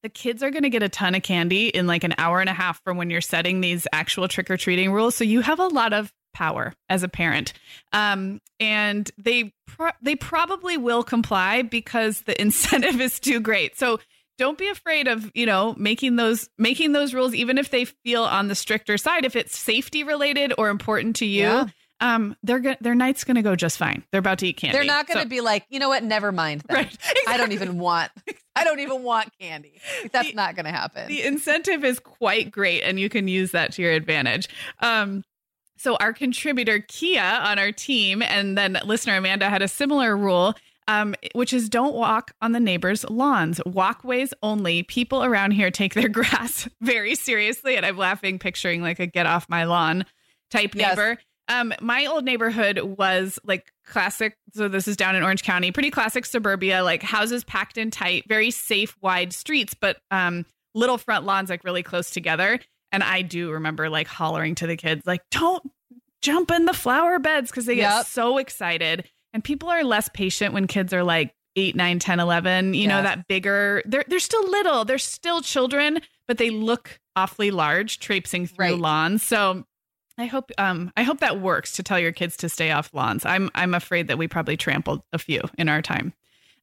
S1: the kids are going to get a ton of candy in like an hour and a half from when you're setting these actual trick or treating rules. So you have a lot of power as a parent, um, and they pro- they probably will comply because the incentive is too great. So don't be afraid of you know making those making those rules even if they feel on the stricter side if it's safety related or important to you yeah um, they're go- their night's going to go just fine. They're about to eat candy.
S2: They're not going to so. be like, you know what? Never mind. That. Right. Exactly. I don't even want. I don't even want candy. That's the, not going to happen.
S1: The incentive is quite great, and you can use that to your advantage. Um, so our contributor Kia on our team, and then listener Amanda had a similar rule. Um, which is don't walk on the neighbors' lawns. Walkways only. People around here take their grass very seriously, and I'm laughing, picturing like a "get off my lawn" type neighbor. Um, my old neighborhood was like classic. So this is down in Orange County, pretty classic suburbia, like houses packed in tight, very safe, wide streets, but um, little front lawns like really close together. And I do remember like hollering to the kids, like, don't jump in the flower beds because they get yep. so excited. And people are less patient when kids are like 8, 9, 10, 11, you know, that bigger, they're, they're still little, they're still children, but they look awfully large traipsing through right. lawns. So I hope um I hope that works to tell your kids to stay off lawns. I'm I'm afraid that we probably trampled a few in our time.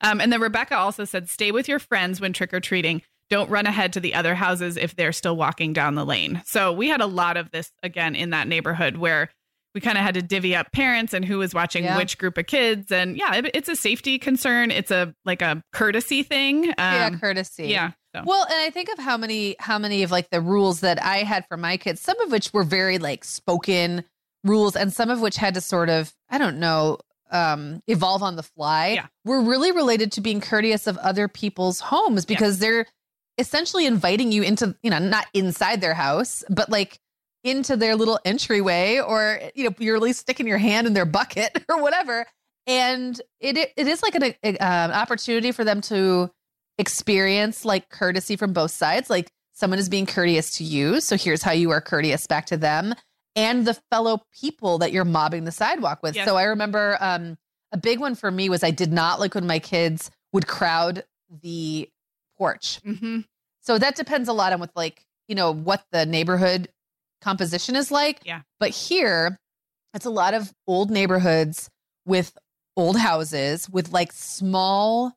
S1: Um, and then Rebecca also said, stay with your friends when trick or treating. Don't run ahead to the other houses if they're still walking down the lane. So we had a lot of this again in that neighborhood where we kind of had to divvy up parents and who was watching yeah. which group of kids. And yeah, it, it's a safety concern. It's a like a courtesy thing. Um,
S2: yeah, courtesy.
S1: Yeah.
S2: So. Well, and I think of how many how many of like the rules that I had for my kids, some of which were very like spoken rules, and some of which had to sort of, I don't know, um, evolve on the fly,
S1: Yeah.
S2: were really related to being courteous of other people's homes because they're essentially inviting you into, you know, not inside their house, but like into their little entryway, or you know, you're at least sticking your hand in their bucket or whatever. And it it, is like an, a, um, opportunity for them to experience like courtesy from both sides, like someone is being courteous to you, so here's how you are courteous back to them and the fellow people that you're mobbing the sidewalk with.
S1: Yes.
S2: So I remember um, a big one for me was I did not like when my kids would crowd the porch.
S1: Mm-hmm.
S2: So that depends a lot on with like, you know, what the neighborhood composition is like.
S1: Yeah.
S2: But here, it's a lot of old neighborhoods with old houses with like small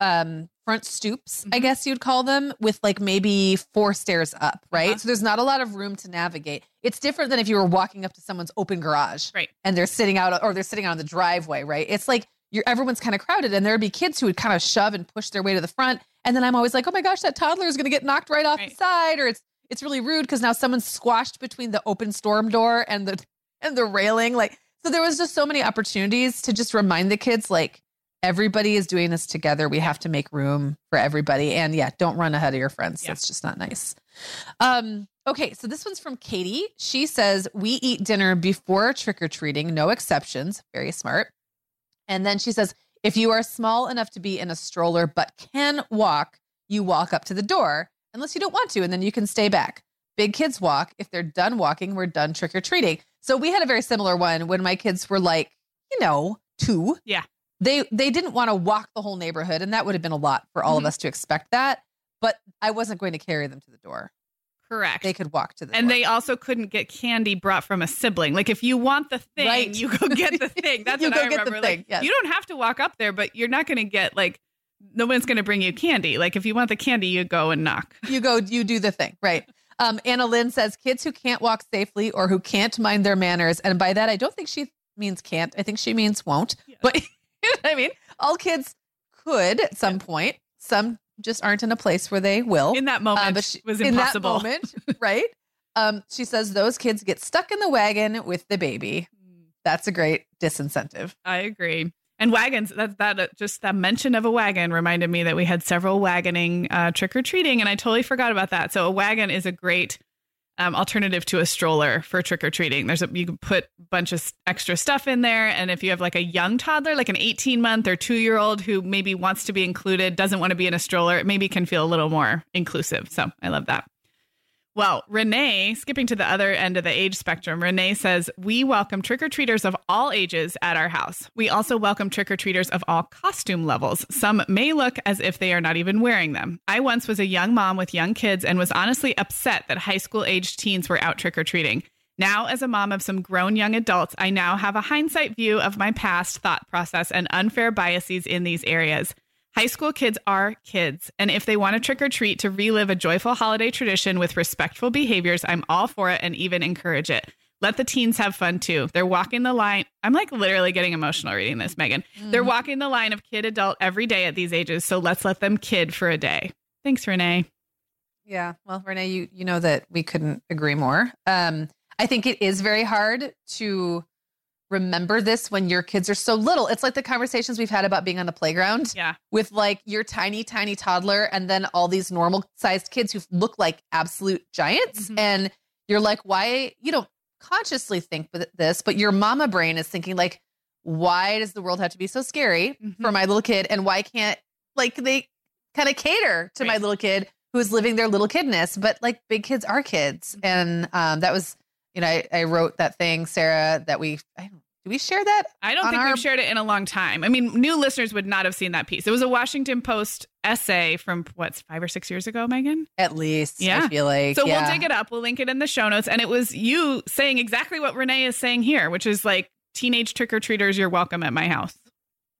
S2: um front stoops, I
S1: Mhm.
S2: guess you'd call them, with like maybe four stairs up, right?
S1: Uh-huh.
S2: So there's not a lot of room to navigate. It's different than if you were walking up to someone's open garage
S1: Right.
S2: and they're sitting out or they're sitting out on the driveway, right? It's like you're everyone's kind of crowded and there'd be kids who would kind of shove and push their way to the front. And then I'm always like, oh my gosh, that toddler is gonna get knocked right off
S1: Right.
S2: the side, or it's it's really rude because now someone's squashed between the open storm door and the and the railing. Like, so there was just so many opportunities to just remind the kids, like, everybody is doing this together. We have to make room for everybody. And yeah, don't run ahead of your friends.
S1: Yeah.
S2: That's just not nice. Um, okay, so this one's from Katie. She says, We eat dinner before trick or treating, no exceptions. Very smart. And then she says, If you are small enough to be in a stroller but can walk, you walk up to the door unless you don't want to, and then you can stay back. Big kids walk. If they're done walking, we're done trick or treating. So we had a very similar one when my kids were like, you know, two.
S1: Yeah.
S2: They they didn't want to walk the whole neighborhood, and that would have been a lot for all
S1: Mhm.
S2: of us to expect that. But I wasn't going to carry them to the door.
S1: Correct.
S2: They could walk to the
S1: and
S2: door.
S1: they also couldn't get candy brought from a sibling. Like if you want the thing,
S2: Right.
S1: you go get the thing. That's
S2: You
S1: what I remember. Like
S2: yes.
S1: you don't have to walk up there, but you're not going to get like no one's going to bring you candy. Like if you want the candy, you go and knock.
S2: you go, you do the thing, right? Um, Anna Lynn says kids who can't walk safely or who can't mind their manners, and by that I don't think she means can't. I think she means won't.
S1: Yeah.
S2: But you know what I mean, all kids could at some point. Some just aren't in a place where they will.
S1: In that moment,
S2: Uh, but she-
S1: was
S2: in that moment, right? Um, she says those kids get stuck in the wagon with the baby. That's a great disincentive.
S1: I agree. And wagons, that that uh, just that mention of a wagon reminded me that we had several wagoning uh, trick or treating, and I totally forgot about that. So a wagon is a great um, alternative to a stroller for trick or treating. There's a you can put a bunch of extra stuff in there, and if you have like a young toddler, like an 18 month or two year old who maybe wants to be included, doesn't want to be in a stroller, it maybe can feel a little more inclusive. So I love that. Well, Renee, skipping to the other end of the age spectrum, Renee says, We welcome trick or treaters of all ages at our house. We also welcome trick or treaters of all costume levels. Some may look as if they are not even wearing them. I once was a young mom with young kids and was honestly upset that high school aged teens were out trick or treating. Now, as a mom of some grown young adults, I now have a hindsight view of my past thought process and unfair biases in these areas. High school kids are kids, and if they want to trick or treat to relive a joyful holiday tradition with respectful behaviors, I'm all for it and even encourage it. Let the teens have fun too. They're walking the line. I'm like literally getting emotional reading this, Meagan. They're walking the line of kid adult every day at these ages, so let's let them kid for a day. Thanks, Renee.
S2: Yeah. Well, Renee, you you know that we couldn't agree more. Um, I think it is very hard to remember this when your kids are so little. It's like the conversations we've had about being on the playground
S1: Yeah.
S2: with like your tiny, tiny toddler and then all these normal sized kids who look like absolute giants.
S1: Mhm.
S2: And you're like, why you don't consciously think this, but your mama brain is thinking like, why does the world have to be so scary
S1: Mhm.
S2: for my little kid? And why can't like they kind of cater to my little kid who's living their little kidness? But like big kids are kids.
S1: Mhm.
S2: And um, that was, you know, I, I wrote that thing, Sarah, that we, I don't, we share that?
S1: I don't think
S2: our-
S1: we've shared it in a long time. I mean, new listeners would not have seen that piece. It was a Washington Post essay from what's five or six years ago, Meagan.
S2: At least,
S1: Yeah.
S2: I feel like.
S1: So
S2: yeah.
S1: we'll dig it up. We'll link it in the show notes. And it was you saying exactly what Renee is saying here, which is like teenage trick or treaters, you're welcome at my house.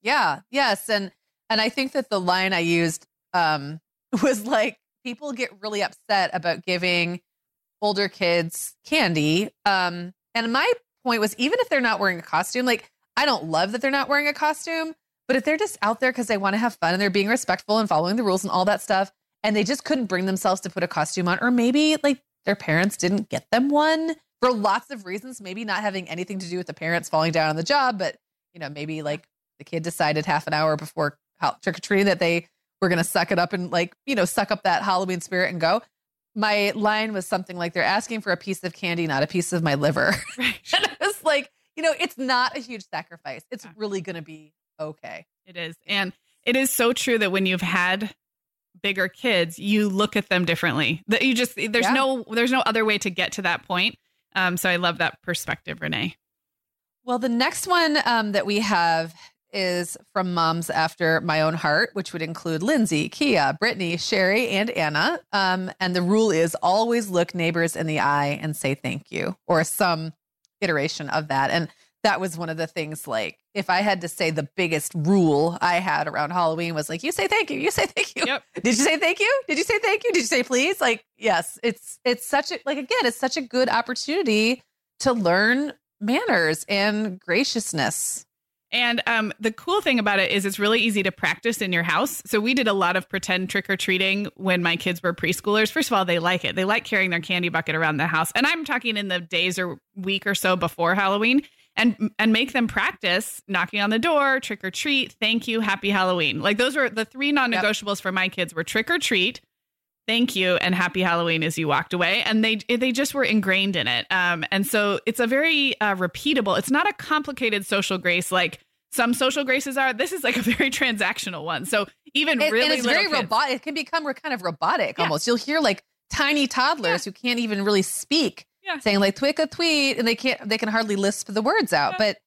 S2: Yeah. Yes. And and I think that the line I used um was like people get really upset about giving older kids candy. Um and my point was even if they're not wearing a costume, like I don't love that they're not wearing a costume, but if they're just out there because they want to have fun and they're being respectful and following the rules and all that stuff, and they just couldn't bring themselves to put a costume on, or maybe like their parents didn't get them one for lots of reasons, maybe not having anything to do with the parents falling down on the job, but you know, maybe like the kid decided half an hour before trick or treating that they were going to suck it up and like, you know, suck up that Halloween spirit and go. My line was something like, they're asking for a piece of candy, not a piece of my liver. Right. and I was like, you know, it's not a huge sacrifice. It's yeah. really going to be okay.
S1: It is. And it is so true that when you've had bigger kids, you look at them differently. That you just there's yeah. no there's no other way to get to that point. Um, so I love that perspective, Renee.
S2: Well, the next one um, that we have is from moms after my own heart, which would include Lindsay, Kia, Brittany, Sherry, and Anna. Um, and the rule is always look neighbors in the eye and say thank you, or some iteration of that. And that was one of the things like if I had to say the biggest rule I had around Halloween was like, you say thank you, you say thank you. Yep. Did you say thank you? Did you say thank you? Did you say please? Like, yes, it's it's such a like again, it's such a good opportunity to learn manners and graciousness.
S1: And um, the cool thing about it is it's really easy to practice in your house. So we did a lot of pretend trick or treating when my kids were preschoolers. First of all, they like it. They like carrying their candy bucket around the house. And I'm talking in the days or week or so before Halloween and and make them practice knocking on the door, trick or treat, thank you, happy Halloween. Like those were the three non-negotiables yep. for my kids were trick or treat, thank you, and happy Halloween as you walked away. And they they just were ingrained in it. Um, and so it's a very uh, repeatable. It's not a complicated social grace like some social graces are. This is like a very transactional one. So even
S2: it,
S1: really,
S2: it's very robotic. It can become kind of robotic yeah. almost. You'll hear like tiny toddlers yeah. who can't even really speak yeah. saying like tweak a tweet and they can't they can hardly lisp the words out. But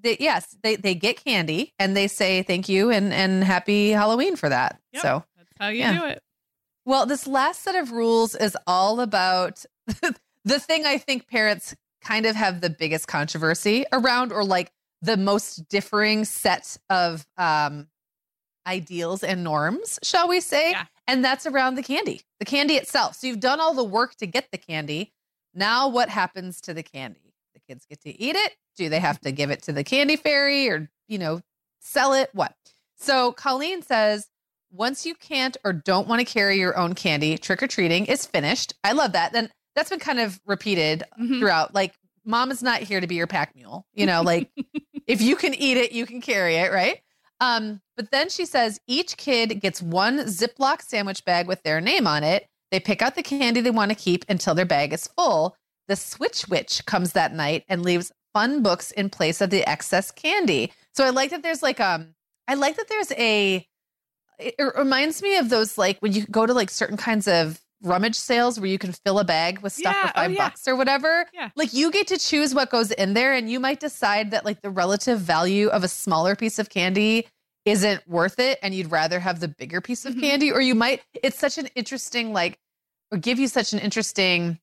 S2: they, yes, they they get candy and they say thank you and and happy Halloween for that. Yep. So
S1: that's how you do it.
S2: Well, this last set of rules is all about the thing I think parents kind of have the biggest controversy around or like the most differing set of um ideals and norms, shall we say? Yeah. And that's around the candy, the candy itself. So you've done all the work to get the candy. Now, what happens to the candy? The kids get to eat it. Do they have to give it to the candy fairy or, you know, sell it? What? So Colleen says, once you can't or don't want to carry your own candy, trick or treating is finished. I love that. Then that's been kind of repeated mm-hmm. throughout. Like, mom is not here to be your pack mule. You know, like if you can eat it, you can carry it, right? Um, but then she says each kid gets one Ziploc sandwich bag with their name on it. They pick out the candy they want to keep until their bag is full. The Switch Witch comes that night and leaves fun books in place of the excess candy. So I like that there's like um I like that there's a it reminds me of those like when you go to like certain kinds of rummage sales where you can fill a bag with stuff yeah, for five oh, yeah. bucks or whatever. Yeah. Like you get to choose what goes in there and you might decide that like the relative value of a smaller piece of candy isn't worth it and you'd rather have the bigger piece of mm-hmm. candy or you might it's such an interesting like or give you such an interesting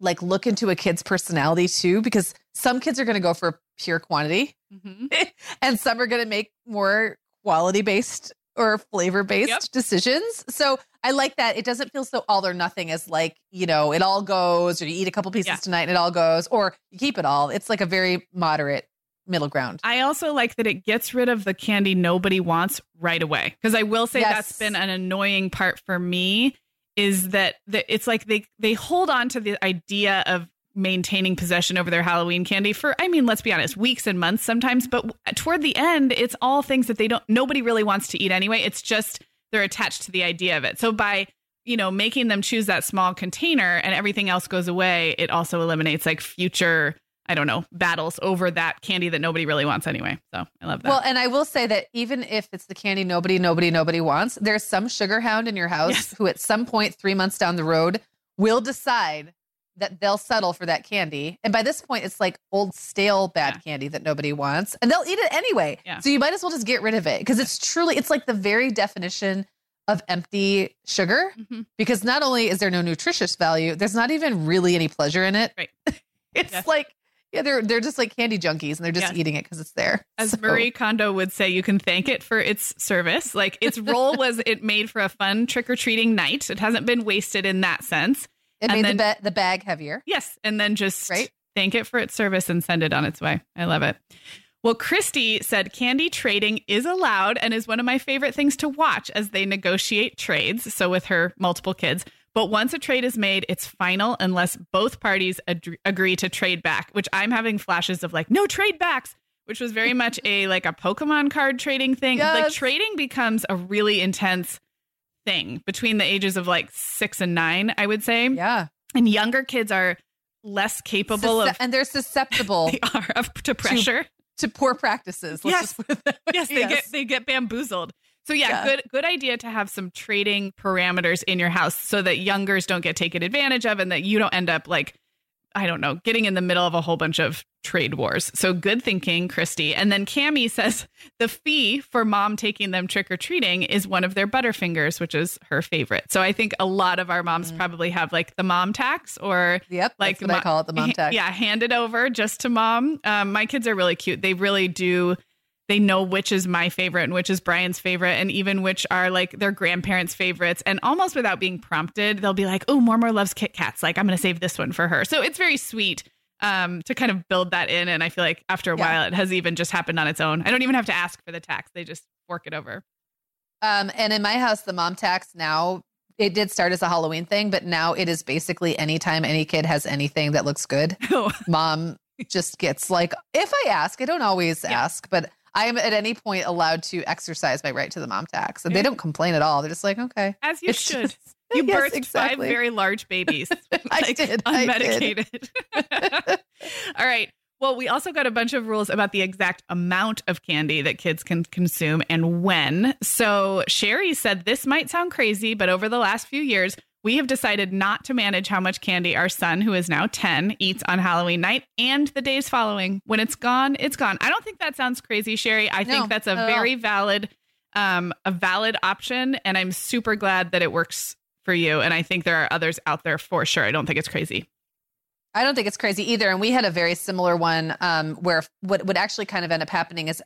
S2: like look into a kid's personality too because some kids are going to go for pure quantity mm-hmm. and some are going to make more quality based or flavor based yep. decisions so i like that it doesn't feel so all or nothing as like you know it all goes or you eat a couple pieces yeah. tonight and it all goes or you keep it all it's like a very moderate middle ground.
S1: I also like that it gets rid of the candy nobody wants right away. Because I will say yes. that's been an annoying part for me is that the, it's like they they hold on to the idea of maintaining possession over their Halloween candy for I mean let's be honest weeks and months sometimes but toward the end it's all things that they don't nobody really wants to eat anyway it's just they're attached to the idea of it so by you know making them choose that small container and everything else goes away it also eliminates like future I don't know, battles over that candy that nobody really wants anyway. So I love that.
S2: Well, and I will say that even if it's the candy nobody, nobody, nobody wants, there's some sugar hound in your house yes. who at some point three months down the road will decide that they'll settle for that candy. And by this point, it's like old stale bad yeah. candy that nobody wants. And they'll eat it anyway. Yeah. So you might as well just get rid of it because it's truly, it's like the very definition of empty sugar mm-hmm. because not only is there no nutritious value, there's not even really any pleasure in it. Right. it's yes. like yeah, they're they're just like candy junkies and they're just eating it because it's there.
S1: As so. Marie Kondo would say, you can thank it for its service. Like its role was it made for a fun trick or treating night. It hasn't been wasted in that sense.
S2: It and made then, the, ba- the bag heavier.
S1: Yes, and then just right? thank it for its service and send it on its way. I love it. Well, Christy said candy trading is allowed and is one of my favorite things to watch as they negotiate trades. So, with her multiple kids, But once a trade is made, it's final unless both parties ad- agree to trade back, which I'm having flashes of like, no trade backs, which was very much a like a Pokemon card trading thing.
S2: Yes.
S1: Like trading becomes a really intense thing between the ages of like six and nine, I would say.
S2: Yeah.
S1: And younger kids are less capable
S2: Susce-
S1: of
S2: and they're susceptible
S1: they are up to pressure.
S2: to poor practices. Let's
S1: Yes.
S2: just put it
S1: yes, they get they get bamboozled. So yeah,
S2: Yeah.
S1: good good idea to have some trading parameters in your house so that youngers don't get taken advantage of and that you don't end up like I don't know, getting in the middle of a whole bunch of trade wars. So good thinking, Christy. And then Cami says the fee for mom taking them trick or treating is one of their Butterfingers, which is her favorite. So I think a lot of our moms
S2: Mm.
S1: probably have like the mom tax or
S2: Yep.
S1: like
S2: what I call it, the mom tax.
S1: Yeah, hand it over just to mom. Um, my kids are really cute. They really do. They know which is my favorite and which is Brian's favorite, and even which are like their grandparents' favorites. And almost without being prompted, they'll be like, "Oh, Mormor loves Kit Kats. Like, I'm going to save this one for her." So it's very sweet um, to kind of build that in. And I feel like after a
S2: Yeah.
S1: while, it has even just happened on its own. I don't even have to ask for the tax; they just fork it over.
S2: Um, and in my house, the mom tax now it did start as a Halloween thing, but now it is basically anytime any kid has anything that looks good,
S1: Oh,
S2: mom just gets like, if I ask, I don't always
S1: Yeah.
S2: ask, but I am at any point allowed to exercise my right to the mom tax. And
S1: Yeah.
S2: they don't complain at all. They're just like, okay.
S1: as you
S2: It's
S1: should.
S2: just-
S1: You
S2: Yes,
S1: birthed
S2: exactly.
S1: five very large babies.
S2: I
S1: like,
S2: did, I did.
S1: All right. Well, we also got a bunch of rules about the exact amount of candy that kids can consume and when. So Sherry said this might sound crazy, but over the last few years, we have decided not to manage how much candy our son, who is now 10, eats on Halloween night and the days following. When it's gone, it's gone. I don't think that sounds crazy, Sherry. I
S2: No,
S1: think that's a
S2: at all.
S1: very valid um a valid option and I'm super glad that it works for you and I think there are others out there for sure. I don't think it's crazy.
S2: I don't think it's crazy either. And we had a very similar one um, where what would actually kind of end up happening is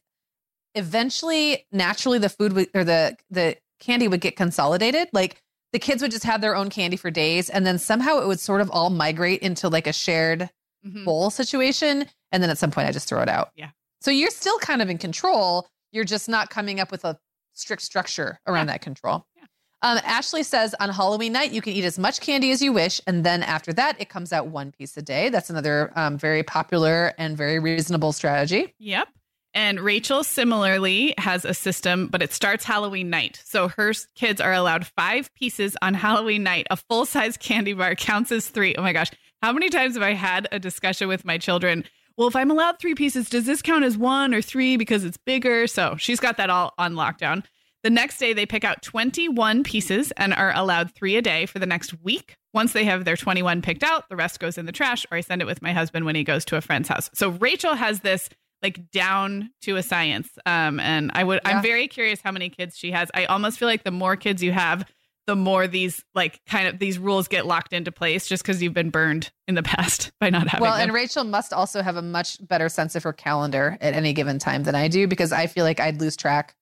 S2: eventually, naturally, the food would, or the the candy would get consolidated. Like the kids would just have their own candy for days, and then somehow it would sort of all migrate into like a shared
S1: Mhm.
S2: bowl situation. And then at some point, I just throw it out.
S1: Yeah.
S2: So you're still kind of in control. You're just not coming up with a strict structure around that control.
S1: Yeah.
S2: Um, Ashley says on Halloween night, you can eat as much candy as you wish. And then after that, it comes out one piece a day. That's another um, very popular and very reasonable strategy.
S1: Yep. And Rachel similarly has a system, but it starts Halloween night. So her kids are allowed five pieces on Halloween night. A full size candy bar counts as three. Oh my gosh. How many times have I had a discussion with my children? Well, if I'm allowed three pieces, does this count as one or three because it's bigger? So she's got that all on lockdown. The next day, they pick out 21 pieces and are allowed three a day for the next week. Once they have their 21 picked out, the rest goes in the trash, or I send it with my husband when he goes to a friend's house. So Rachel has this like down to a science. Um, and I would,
S2: Yeah.
S1: I'm very curious how many kids she has. I almost feel like the more kids you have, the more these like kind of these rules get locked into place just because you've been burned in the past by not having them.
S2: Well,
S1: them.
S2: and Rachel must also have a much better sense of her calendar at any given time than I do because I feel like I'd lose track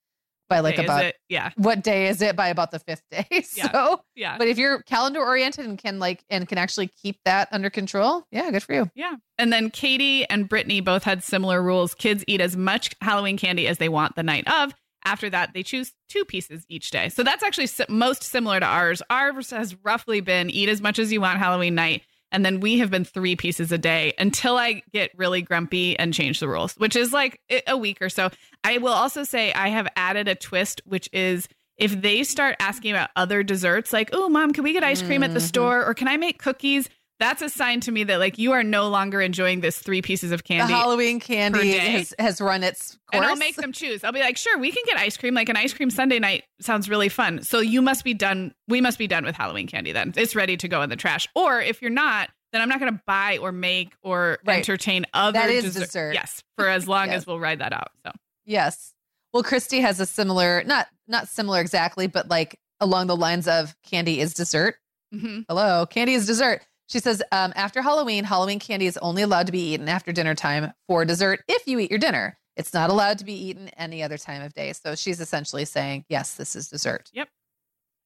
S2: by like
S1: is
S2: about
S1: yeah,
S2: what day is it by about the fifth day.
S1: Yeah.
S2: So,
S1: yeah.
S2: but if you're calendar oriented and can like and can actually keep that under control, yeah, good for you.
S1: Yeah. And then Katie and Brittany both had similar rules. Kids eat as much Halloween candy as they want the night of. After that, they choose two pieces each day. So that's actually most similar to ours. Ours has roughly been eat as much as you want Halloween night. And then we have been three pieces a day until I get really grumpy and change the rules, which is like a week or so. I will also say I have added a twist, which is if they start asking about other desserts, like, oh, mom, can we get ice cream at the
S2: Mhm.
S1: store or can I make cookies? That's a sign to me that like you are no longer enjoying this three pieces of candy.
S2: the Halloween candy has, has run its course.
S1: and I'll make them choose. I'll be like, sure, we can get ice cream. Like an ice cream Sunday night sounds really fun. So you must be done. We must be done with Halloween candy then. It's ready to go in the trash. Or if you're not, then I'm not going to buy or make or
S2: Right.
S1: entertain other
S2: That is
S1: dessert-
S2: dessert.
S1: Yes, for as long
S2: Yes.
S1: as we'll ride that out. So
S2: Yes. Well, Christy has a similar, not not similar exactly, but like along the lines of candy is dessert.
S1: mhm.
S2: Hello, candy is dessert. She says, um, after Halloween, Halloween candy is only allowed to be eaten after dinner time for dessert if you eat your dinner. It's not allowed to be eaten any other time of day. So she's essentially saying, yes, this is dessert. Yep.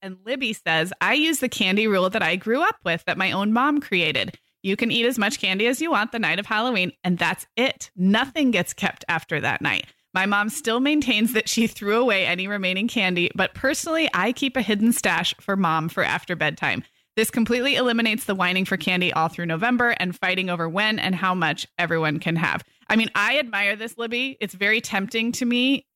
S1: And Libby says, I use the candy rule that I grew up with that my own mom created. You can eat as much candy as you want the night of Halloween, and that's it. Nothing gets kept after that night. My mom still maintains that she threw away any remaining candy, but personally, I keep a hidden stash for mom for after bedtime. This completely eliminates the whining for candy all through November and fighting over when and how much everyone can have. I mean, I admire this, Libby. It's very tempting to me,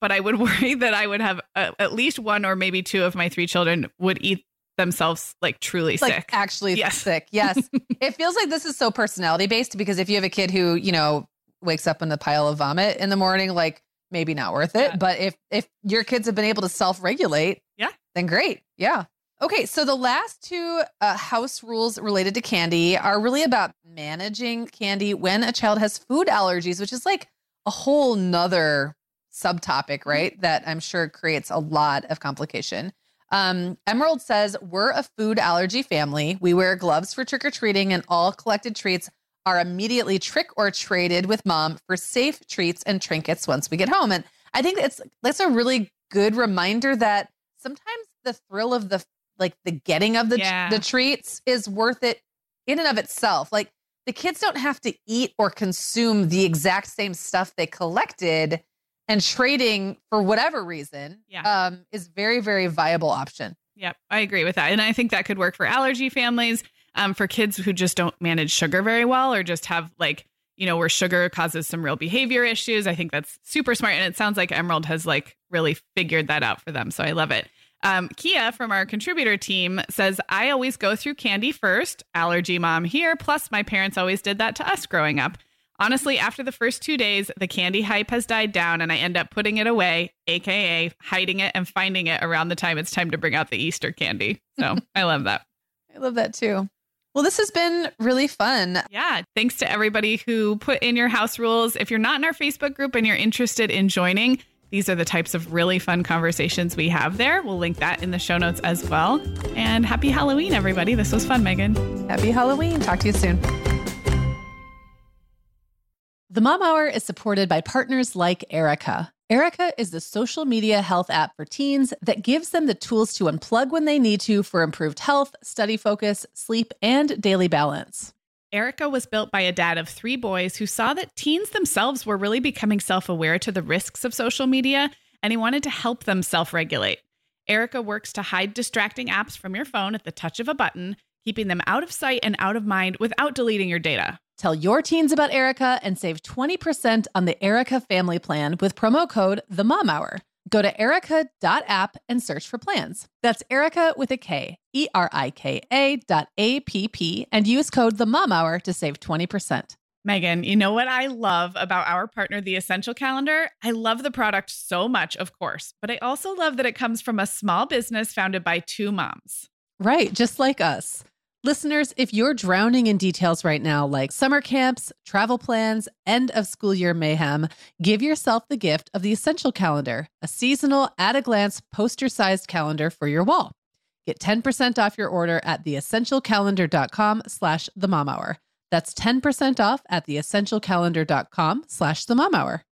S1: but I would worry that I would have uh, at least one or maybe two of my three children would eat themselves like truly
S2: like
S1: sick.
S2: actually yes. sick. Yes. it feels like this is so personality based because if you have a kid who, you know, wakes up in the pile of vomit in the morning, like maybe not worth it. Yeah. But if if your kids have been able to self-regulate,
S1: yeah,
S2: then great. Yeah. Okay, so the last two uh, house rules related to candy are really about managing candy when a child has food allergies, which is like a whole nother subtopic, mm-hmm. right? That I'm sure creates a lot of complication. Um, Emerald says, We're a food allergy family. We wear gloves for trick or treating, and all collected treats are immediately trick or traded with mom for safe treats and trinkets once we get home. And I think it's that's a really good reminder that sometimes the thrill of the like the getting of the yeah. the treats is worth it in and of itself. Like the kids don't have to eat or consume the exact same stuff they collected and trading for whatever reason yeah. um, is very very viable option
S1: yep i agree with that and i think that could work for allergy families um, for kids who just don't manage sugar very well or just have like you know where sugar causes some real behavior issues i think that's super smart and it sounds like emerald has like really figured that out for them so i love it um, Kia from our contributor team says, I always go through candy first, allergy mom here. Plus, my parents always did that to us growing up. Honestly, after the first two days, the candy hype has died down and I end up putting it away, AKA hiding it and finding it around the time it's time to bring out the Easter candy. So I love that.
S2: I love that too. Well, this has been really fun.
S1: Yeah. Thanks to everybody who put in your house rules. If you're not in our Facebook group and you're interested in joining, these are the types of really fun conversations we have there. We'll link that in the show notes as well. And happy Halloween, everybody. This was fun, Meagan.
S2: Happy Halloween. Talk to you soon. The Mom Hour is supported by partners like Erika. Erika is the social media health app for teens that gives them the tools to unplug when they need to for improved health, study focus, sleep, and daily balance.
S1: Erika was built by a dad of three boys who saw that teens themselves were really becoming self aware to the risks of social media, and he wanted to help them self regulate. Erika works to hide distracting apps from your phone at the touch of a button, keeping them out of sight and out of mind without deleting your data.
S2: Tell your teens about Erika and save 20% on the Erika family plan with promo code The Mom Hour. Go to erika.app and search for plans. That's Erika with a K, E R I K A dot A P P, and use code The Mom Hour to save 20%.
S1: Meagan, you know what I love about our partner, The Essential Calendar? I love the product so much, of course, but I also love that it comes from a small business founded by two moms.
S2: Right, just like us. Listeners, if you're drowning in details right now, like summer camps, travel plans, end of school year mayhem, give yourself the gift of the Essential Calendar, a seasonal, at a glance, poster sized calendar for your wall. Get 10% off your order at theessentialcalendar.com slash the mom hour. That's 10% off at theessentialcalendar.com slash the mom hour.